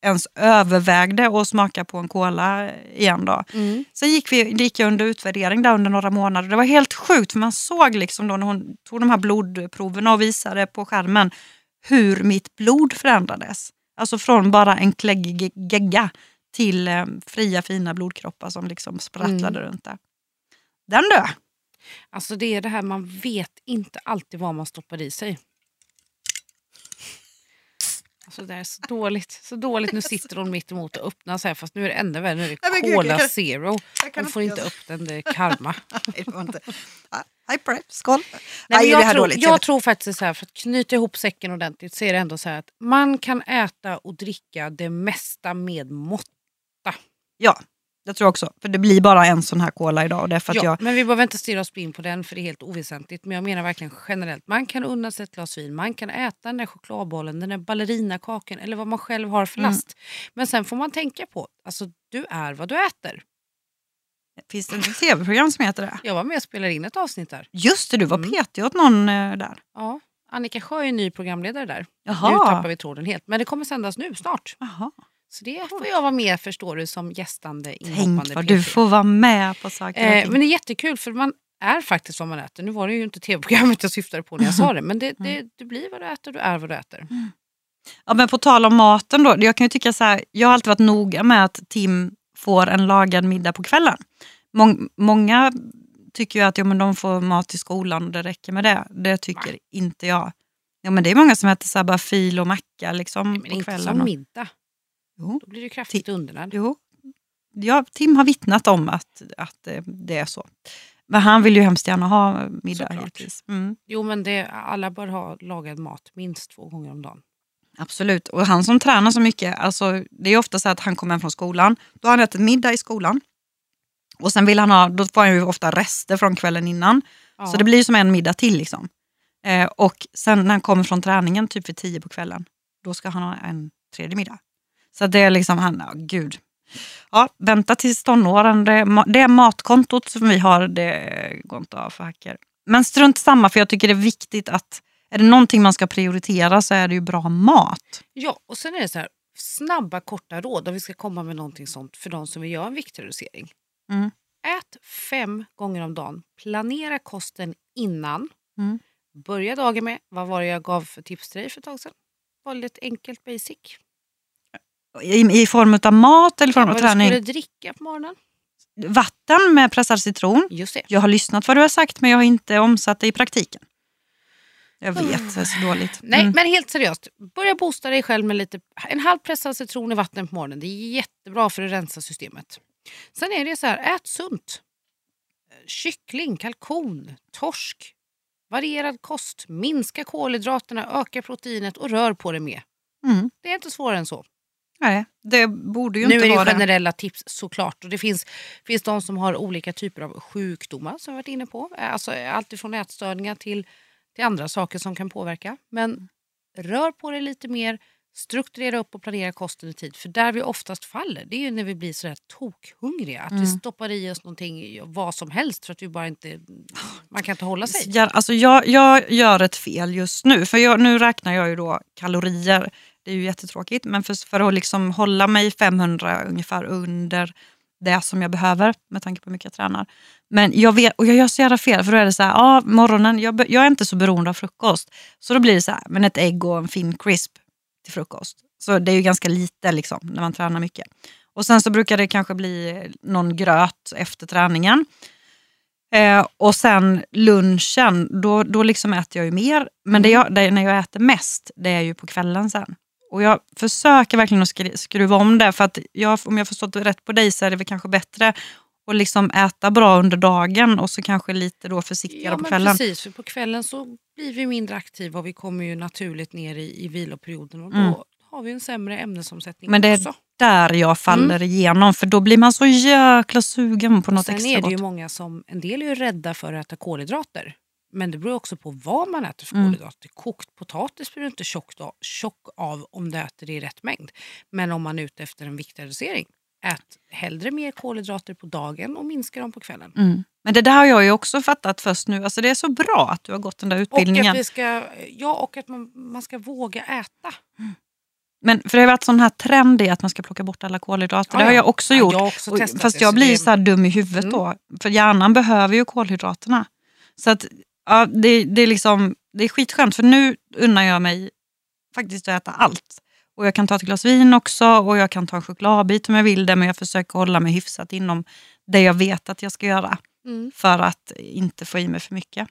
[SPEAKER 1] ens övervägde att smaka på en cola igen. Då.
[SPEAKER 2] Mm.
[SPEAKER 1] Sen gick, vi, gick jag under utvärdering där under några månader. Det var helt sjukt för man såg liksom då när hon tog de här blodproverna och visade på skärmen hur mitt blod förändrades. Alltså från bara en kläggig gegga till eh, fria fina blodkroppar som liksom sprattlade runt där. Den dö.
[SPEAKER 2] Alltså det är det här, man vet inte alltid vad man stoppar i sig. Alltså det är så dåligt. Så dåligt. Nu sitter hon mitt emot och öppnar så här fast nu är det ännu värre. Nu är det Cola Zero. Hon får
[SPEAKER 1] inte
[SPEAKER 2] upp den, det är karma.
[SPEAKER 1] Nej, det inte. Skål.
[SPEAKER 2] Nej,
[SPEAKER 1] Nej,
[SPEAKER 2] men
[SPEAKER 1] är
[SPEAKER 2] jag, tror,
[SPEAKER 1] dåligt?
[SPEAKER 2] jag tror faktiskt så här, för att knyta ihop säcken ordentligt så är det ändå så här att man kan äta och dricka det mesta med mått.
[SPEAKER 1] Ja, det tror jag också. För det blir bara en sån här cola idag. Och det är för att
[SPEAKER 2] Ja,
[SPEAKER 1] jag,
[SPEAKER 2] Men vi behöver inte stirra oss blind på den för det är helt oväsentligt. Men jag menar verkligen generellt. Man kan unna sig ett glas vin, man kan äta den där chokladbollen, den där ballerinakakan eller vad man själv har för
[SPEAKER 1] Mm.
[SPEAKER 2] last. Men sen får man tänka på, alltså du är vad du äter.
[SPEAKER 1] finns det ett tv-program som heter det?
[SPEAKER 2] Jag var med och spelade in ett avsnitt där.
[SPEAKER 1] Just det, du var
[SPEAKER 2] Mm.
[SPEAKER 1] petig åt någon eh, där.
[SPEAKER 2] Ja, Annika Sjö är ny programledare där. Nu
[SPEAKER 1] Jaha.
[SPEAKER 2] tappar vi tråden helt. Men det kommer sändas nu snart.
[SPEAKER 1] Jaha.
[SPEAKER 2] Så det får jag vara med förstår du som gästande
[SPEAKER 1] Tänk vad du får vara med på saker
[SPEAKER 2] Eh, men det är jättekul för man är faktiskt vad man äter. Nu var det ju inte tv-programmet jag syftade på när jag sa det. Men det, det, du blir vad du äter, du är vad du äter.
[SPEAKER 1] Ja, men på tal om maten då. Jag kan ju tycka så här, jag har alltid varit noga med att Tim får en lagad middag på kvällen. Mång, många tycker ju att ja, men de får mat i skolan och det räcker med det. Det tycker inte jag. Ja, men det är många som äter så bara fil och macka liksom,
[SPEAKER 2] Nej, men
[SPEAKER 1] på
[SPEAKER 2] inte
[SPEAKER 1] kvällen.
[SPEAKER 2] som
[SPEAKER 1] och-
[SPEAKER 2] middag.
[SPEAKER 1] Jo.
[SPEAKER 2] Då blir du kraftigt undernärd.
[SPEAKER 1] Jo. Ja, Tim har vittnat om att, att eh, det är så. Men han vill ju hemskt gärna ha middag. Mm,
[SPEAKER 2] Jo men det, alla bör ha lagad mat minst två gånger om dagen.
[SPEAKER 1] absolut. Och han som tränar så mycket, alltså, det är ofta så att han kommer hem från skolan. Då har han ätit middag i skolan. Och sen vill han ha, då får han ju ofta rester från kvällen innan.
[SPEAKER 2] Ja.
[SPEAKER 1] Så det blir som en middag till. Liksom. Eh, och sen när han kommer från träningen, typ vid tio på kvällen, då ska han ha en tredje middag. Så det är liksom, han, ja, gud. Ja, vänta tills tonåren. Det, det matkontot som vi har, det går inte av för hacker. Men strunt samma, för jag tycker det är viktigt att är det någonting man ska prioritera så är det ju bra mat.
[SPEAKER 2] Ja, och sen är det så här, snabba korta råd om vi ska komma med någonting sånt för de som vill göra en viktreducering.
[SPEAKER 1] Mm.
[SPEAKER 2] Ät fem gånger om dagen. Planera kosten innan.
[SPEAKER 1] Mm.
[SPEAKER 2] Börja dagen med, vad var det jag gav för tips till dig för ett tag sedan? Väldigt enkelt basic.
[SPEAKER 1] I, I form av mat eller form av
[SPEAKER 2] Vad du
[SPEAKER 1] träning.
[SPEAKER 2] skulle dricka på morgonen.
[SPEAKER 1] Vatten med pressad citron.
[SPEAKER 2] Just det.
[SPEAKER 1] Jag har lyssnat vad du har sagt men jag har inte omsatt det i praktiken. Jag vet, det är så dåligt.
[SPEAKER 2] Nej,
[SPEAKER 1] Mm.
[SPEAKER 2] men helt seriöst. Börja boosta dig själv med lite, en halv pressad citron i vatten på morgonen. Det är jättebra för att rensa systemet. Sen är det så här, ät sunt. Kyckling, kalkon, torsk. Varierad kost. Minska kolhydraterna, öka proteinet och rör på det med.
[SPEAKER 1] Mm.
[SPEAKER 3] Det är inte svårare än så.
[SPEAKER 1] Nej, det borde ju
[SPEAKER 3] Nu
[SPEAKER 1] inte
[SPEAKER 3] är det
[SPEAKER 1] vara
[SPEAKER 3] ju
[SPEAKER 1] det.
[SPEAKER 3] generella tips såklart. Och det finns, finns de som har olika typer av sjukdomar som vi varit inne på. Alltså, allt ifrån ätstörningar till, till andra saker som kan påverka. Men rör på det lite mer. Strukturera upp och planera kosten i tid. För där vi oftast faller, det är när vi blir sådär tokhungriga. Att vi stoppar i oss någonting, vad som helst för att vi bara inte... Man kan inte hålla sig.
[SPEAKER 1] Ja, alltså jag, jag gör ett fel just nu. För jag, nu räknar jag ju då kalorier. Det är ju jättetråkigt. Men för, för att liksom hålla mig 500 ungefär under det som jag behöver med tanke på hur mycket jag tränar. Men jag vet, och jag gör så jävla fel för då är det så här, ja morgonen, jag, jag är inte så beroende av frukost. Så då blir det så här, men ett ägg och en fin crisp till frukost. Så det är ju ganska lite liksom när man tränar mycket. Och sen så brukar det kanske bli någon gröt efter träningen. Eh, och sen lunchen, då, då liksom äter jag ju mer. Men det jag, det, när jag äter mest, det är ju på kvällen sen. Och jag försöker verkligen att skruva om det. För att jag, om jag förstått rätt på dig så är det väl kanske bättre att liksom äta bra under dagen och så kanske lite då försiktigare
[SPEAKER 3] Ja,
[SPEAKER 1] på kvällen.
[SPEAKER 3] precis. För på kvällen så blir vi mindre aktiva och vi kommer ju naturligt ner i, i viloperioden. Och
[SPEAKER 1] Mm.
[SPEAKER 3] då har vi en sämre ämnesomsättning
[SPEAKER 1] Men det är
[SPEAKER 3] också.
[SPEAKER 1] där jag faller igenom. För då blir man så jäkla sugen på något
[SPEAKER 3] Sen
[SPEAKER 1] extra
[SPEAKER 3] är det
[SPEAKER 1] gott.
[SPEAKER 3] ju många som, en del är ju rädda för att äta kolhydrater. Men det beror också på vad man äter för
[SPEAKER 1] Mm.
[SPEAKER 3] kolhydrater. Kokt potatis blir du inte tjock, av- tjock av om du äter det i rätt mängd. Men om man är ute efter en viktreducering, ät hellre mer kolhydrater på dagen och minska dem på kvällen.
[SPEAKER 1] Mm. Men det där har jag ju också fattat först nu. Alltså det är så bra att du har gått den där
[SPEAKER 3] Och
[SPEAKER 1] utbildningen.
[SPEAKER 3] att, vi ska, ja, och att man, man ska våga äta.
[SPEAKER 1] Men för det har varit sån här trend i att man ska plocka bort alla kolhydrater.
[SPEAKER 3] Ja,
[SPEAKER 1] det har
[SPEAKER 3] ja.
[SPEAKER 1] jag också
[SPEAKER 3] Ja,
[SPEAKER 1] gjort.
[SPEAKER 3] jag också
[SPEAKER 1] Och- Fast jag blir så dum i huvudet
[SPEAKER 3] Mm.
[SPEAKER 1] då. För hjärnan behöver ju kolhydraterna. Så att, ja, det, det, är liksom, det är skitskönt för nu unnar jag mig faktiskt att äta allt. Och jag kan ta ett glas vin också och jag kan ta en chokladbit om jag vill det. Men jag försöker hålla mig hyfsat inom det jag vet att jag ska göra.
[SPEAKER 3] Mm.
[SPEAKER 1] För att inte få i mig för mycket.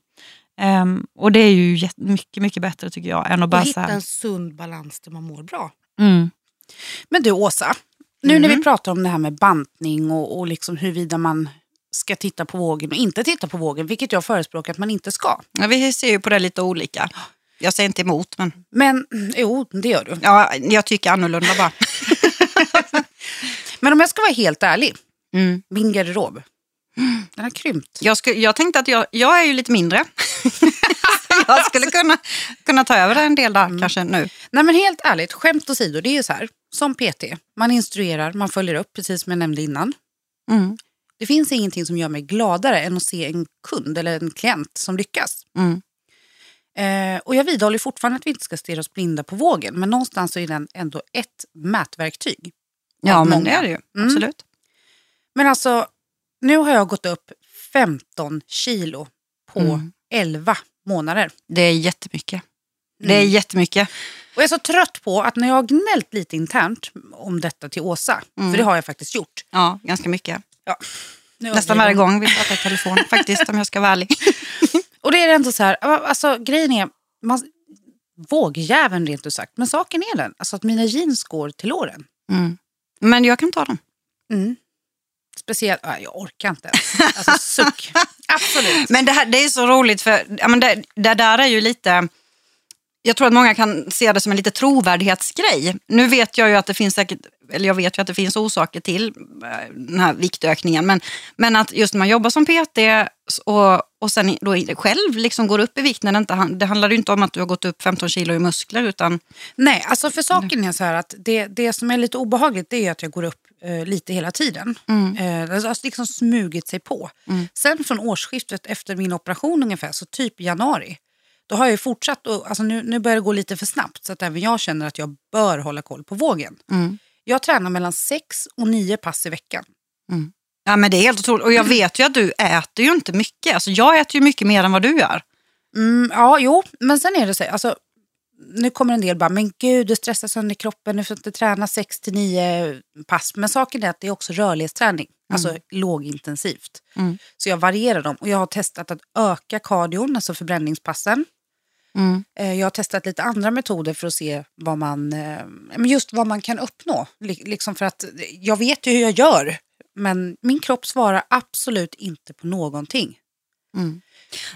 [SPEAKER 1] Ehm, och det är ju mycket, mycket bättre tycker jag än att bara
[SPEAKER 3] hitta en sund balans där man mår bra.
[SPEAKER 1] mm,
[SPEAKER 2] Men du Åsa, nu när
[SPEAKER 1] Mhm.
[SPEAKER 2] vi pratar om det här med bantning och, och liksom huruvida man ska titta på vågen och inte titta på vågen, vilket jag förespråkar att man inte ska.
[SPEAKER 1] Ja, vi ser ju på det lite olika. Jag säger inte emot, men
[SPEAKER 2] Men mm, jo, det gör du.
[SPEAKER 1] ja, jag tycker annorlunda bara.
[SPEAKER 2] Men om jag ska vara helt ärlig,
[SPEAKER 1] Mm.
[SPEAKER 2] min garderob, den har krympt.
[SPEAKER 1] Jag, sku, jag tänkte att jag, jag är ju lite mindre. jag skulle kunna, kunna ta över en del där kanske nu.
[SPEAKER 2] Nej men helt ärligt, skämt åsido, det är ju så här, som PT, man instruerar, man följer upp, precis som jag nämnde innan.
[SPEAKER 1] Mm.
[SPEAKER 2] Det finns ingenting som gör mig gladare än att se en kund eller en klient som lyckas.
[SPEAKER 1] Mm.
[SPEAKER 2] Eh, och jag vidhåller fortfarande att vi inte ska stirra oss blinda på vågen, men någonstans så är den ändå ett mätverktyg.
[SPEAKER 1] Ja, men det är det ju.
[SPEAKER 2] Mm.
[SPEAKER 1] Absolut.
[SPEAKER 2] Men alltså, nu har jag gått upp 15 kilo på
[SPEAKER 1] Mm.
[SPEAKER 2] 11 månader.
[SPEAKER 1] Det är jättemycket. Det är
[SPEAKER 2] Mm.
[SPEAKER 1] jättemycket.
[SPEAKER 2] Och jag är så trött på att när jag har gnällt lite internt om detta till Åsa,
[SPEAKER 1] Mm.
[SPEAKER 2] för det har jag faktiskt gjort.
[SPEAKER 1] Ja, ganska mycket.
[SPEAKER 2] Nu
[SPEAKER 1] Nästan varje gång vi pratar i telefon faktiskt, om jag ska vara ärlig.
[SPEAKER 2] Och det är ändå så här, alltså grejen är, man, vågjäveln rent ut sagt, men saken är den, alltså att mina jeans går till låren.
[SPEAKER 1] Mm. Men jag kan ta dem.
[SPEAKER 2] Mm. Speciellt, äh, jag orkar inte. Alltså suck. Absolut.
[SPEAKER 1] Men det, här, det är så roligt för ja, men det, det där är ju lite... Jag tror att många kan se det som en lite trovärdighetsgrej. Nu vet jag ju att det finns säkert, eller jag vet ju att det finns orsaker till eh, den här viktökningen. Men, men att just när man jobbar som PT och, och sen då själv liksom går upp i vikt. När det, inte, det handlar ju inte om att du har gått upp 15 kilo i muskler utan
[SPEAKER 2] Nej, alltså för saken är så här att det, det som är lite obehagligt det är att jag går upp eh, lite hela tiden. Eh, det har liksom smugit sig på. Sen från årsskiftet efter min operation ungefär, så typ januari, då har jag fortsatt, och, alltså nu, nu börjar det gå lite för snabbt så att även jag känner att jag bör hålla koll på vågen. Jag tränar mellan sex och nio pass i veckan.
[SPEAKER 1] Ja men det är helt otroligt. Och jag vet ju att du äter ju inte mycket. Alltså jag äter ju mycket mer än vad du gör.
[SPEAKER 2] Mm, ja, jo, men sen är det så alltså, nu kommer en del bara, men gud du stressar sönder kroppen, du får inte träna 6 till 9 pass. Men saken är att det är också rörlighetsträning, alltså lågintensivt.
[SPEAKER 1] Mm.
[SPEAKER 2] Så jag varierar dem och jag har testat att öka kardion, alltså förbränningspassen.
[SPEAKER 1] Mm.
[SPEAKER 2] Eh, Jag har testat lite andra metoder för att se vad man, eh, just vad man kan uppnå. Li- Liksom för att jag vet ju hur jag gör, men min kropp svarar absolut inte på någonting.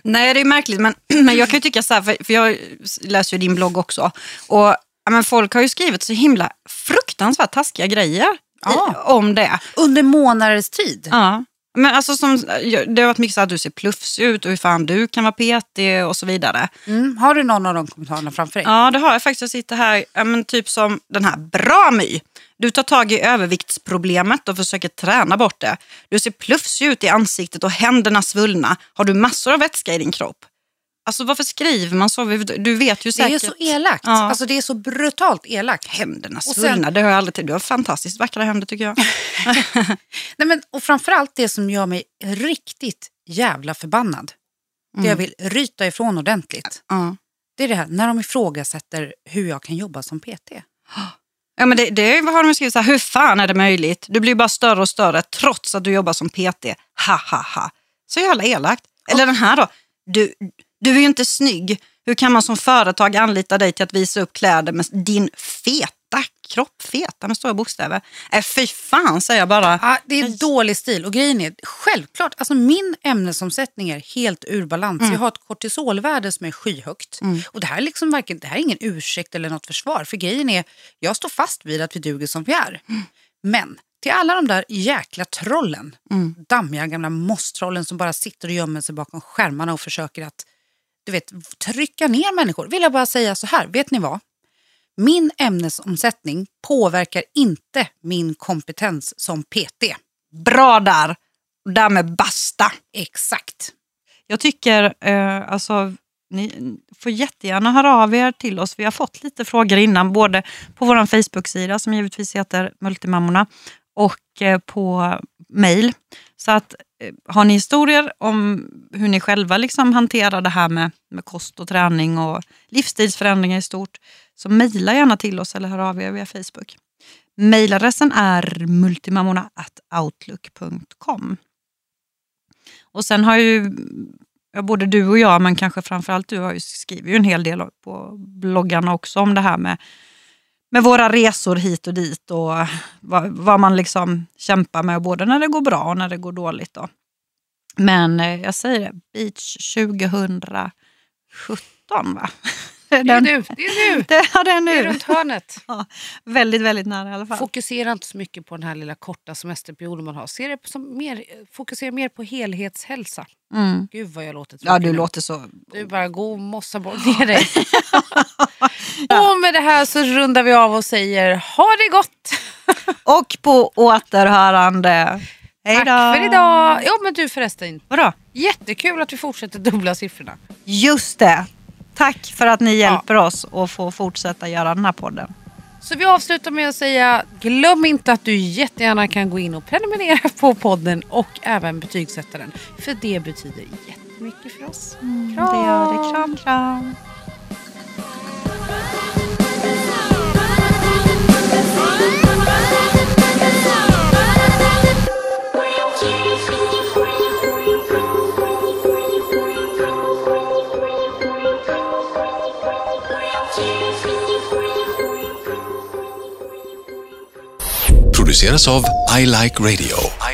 [SPEAKER 1] Nej, det är märkligt. Men, men jag kan ju tycka så här, för, för jag läser ju din blogg också. Och ja, men folk har ju skrivit så himla fruktansvärt taskiga grejer
[SPEAKER 4] Ja.
[SPEAKER 1] i, om det.
[SPEAKER 4] Under månaders tid.
[SPEAKER 1] Ja. Men alltså som, det har varit mycket så att du ser plufsig ut och hur fan du kan vara petig och så vidare.
[SPEAKER 4] Mm. Har du någon av de kommentarerna framför dig?
[SPEAKER 1] Ja, det har jag faktiskt. Jag sitter här, men typ som den här. Bra My! Du tar tag i överviktsproblemet och försöker träna bort det. Du ser plufsig ut i ansiktet och händerna svullna. Har du massor av vätska i din kropp? Alltså varför skriver man så? Du vet ju
[SPEAKER 4] Det
[SPEAKER 1] säkert.
[SPEAKER 4] är så elakt.
[SPEAKER 1] Ja.
[SPEAKER 4] Alltså det är så brutalt elakt.
[SPEAKER 1] Händerna
[SPEAKER 4] Och sen-
[SPEAKER 1] svullna, det har jag aldrig till. Du har fantastiskt vackra händer tycker jag.
[SPEAKER 4] Nej, men, och framförallt det som gör mig riktigt jävla förbannad. Det jag vill ryta ifrån ordentligt.
[SPEAKER 1] Ja.
[SPEAKER 4] Det är det här när de ifrågasätter hur jag kan jobba som PT.
[SPEAKER 1] Ja, men det, det har de skrivit så här, hur fan är det möjligt? Du blir bara större och större trots att du jobbar som PT. Ha ha ha. Så jävla elakt. Eller den här då, du, du är ju inte snygg. Hur kan man som företag anlita dig till att visa upp kläder med din feta kropp? Feta med stora bokstäver. Äh, fy fan säger jag bara.
[SPEAKER 4] Ja, det är dålig stil och grejen är självklart, alltså min ämnesomsättning är helt ur balans. Jag har ett kortisolvärde som är skyhögt. Och det här, är liksom varken, det här är ingen ursäkt eller något försvar. För grejen är, jag står fast vid att vi duger som vi är. Men till alla de där jäkla trollen, dammiga gamla mosstrollen som bara sitter och gömmer sig bakom skärmarna och försöker att du vet, trycka ner människor. Vill jag bara säga så här, vet ni vad? Min ämnesomsättning påverkar inte min kompetens som PT.
[SPEAKER 1] Bra där. Därmed basta.
[SPEAKER 4] Exakt.
[SPEAKER 1] Jag tycker, eh, alltså, ni får jättegärna höra av er till oss. Vi har fått lite frågor innan, både på vår Facebook-sida som givetvis heter Multimammorna och och på mail. Så att eh, har ni historier om hur ni själva liksom hanterar det här med, med kost och träning och livsstilsförändringar i stort, så mejla gärna till oss eller hör av er via Facebook. Mejladressen är multimamorna.outlook.com. Och sen har ju ja, både du och jag, men kanske framförallt du, har ju skrivit ju en hel del på bloggarna också om det här med, med våra resor hit och dit och vad, vad man liksom kämpar med, både när det går bra och när det går dåligt. Då. Men eh, jag säger det, Beach 2017 va?
[SPEAKER 2] Det är nu, det är nu.
[SPEAKER 1] Det, ja, det är
[SPEAKER 2] Det är
[SPEAKER 1] nu.
[SPEAKER 2] runt hörnet.
[SPEAKER 1] Ja, väldigt, väldigt nära i alla fall.
[SPEAKER 2] Fokusera inte så mycket på den här lilla korta semesterperioden man har. Se det som mer, fokusera mer på helhetshälsa.
[SPEAKER 1] Mm.
[SPEAKER 2] Gud vad jag låter
[SPEAKER 1] Ja,
[SPEAKER 2] tråkig
[SPEAKER 1] du
[SPEAKER 2] nu.
[SPEAKER 1] låter så...
[SPEAKER 2] Du bara gå och mossa bort ner dig. Och med det här så rundar vi av och säger ha det gott.
[SPEAKER 1] Och på återhörande. Hej då!
[SPEAKER 2] Tack för idag. Ja men du förresten,
[SPEAKER 1] Vadå?
[SPEAKER 2] jättekul att vi fortsätter dubbla siffrorna.
[SPEAKER 1] Just det. Tack för att ni hjälper oss att få fortsätta göra den här podden.
[SPEAKER 2] Så vi avslutar med att säga glöm inte att du jättegärna kan gå in och prenumerera på podden och även betygsätta den. För det betyder jättemycket för oss.
[SPEAKER 1] Det gör det. Kram, kram.
[SPEAKER 5] Produceras av I Like Radio.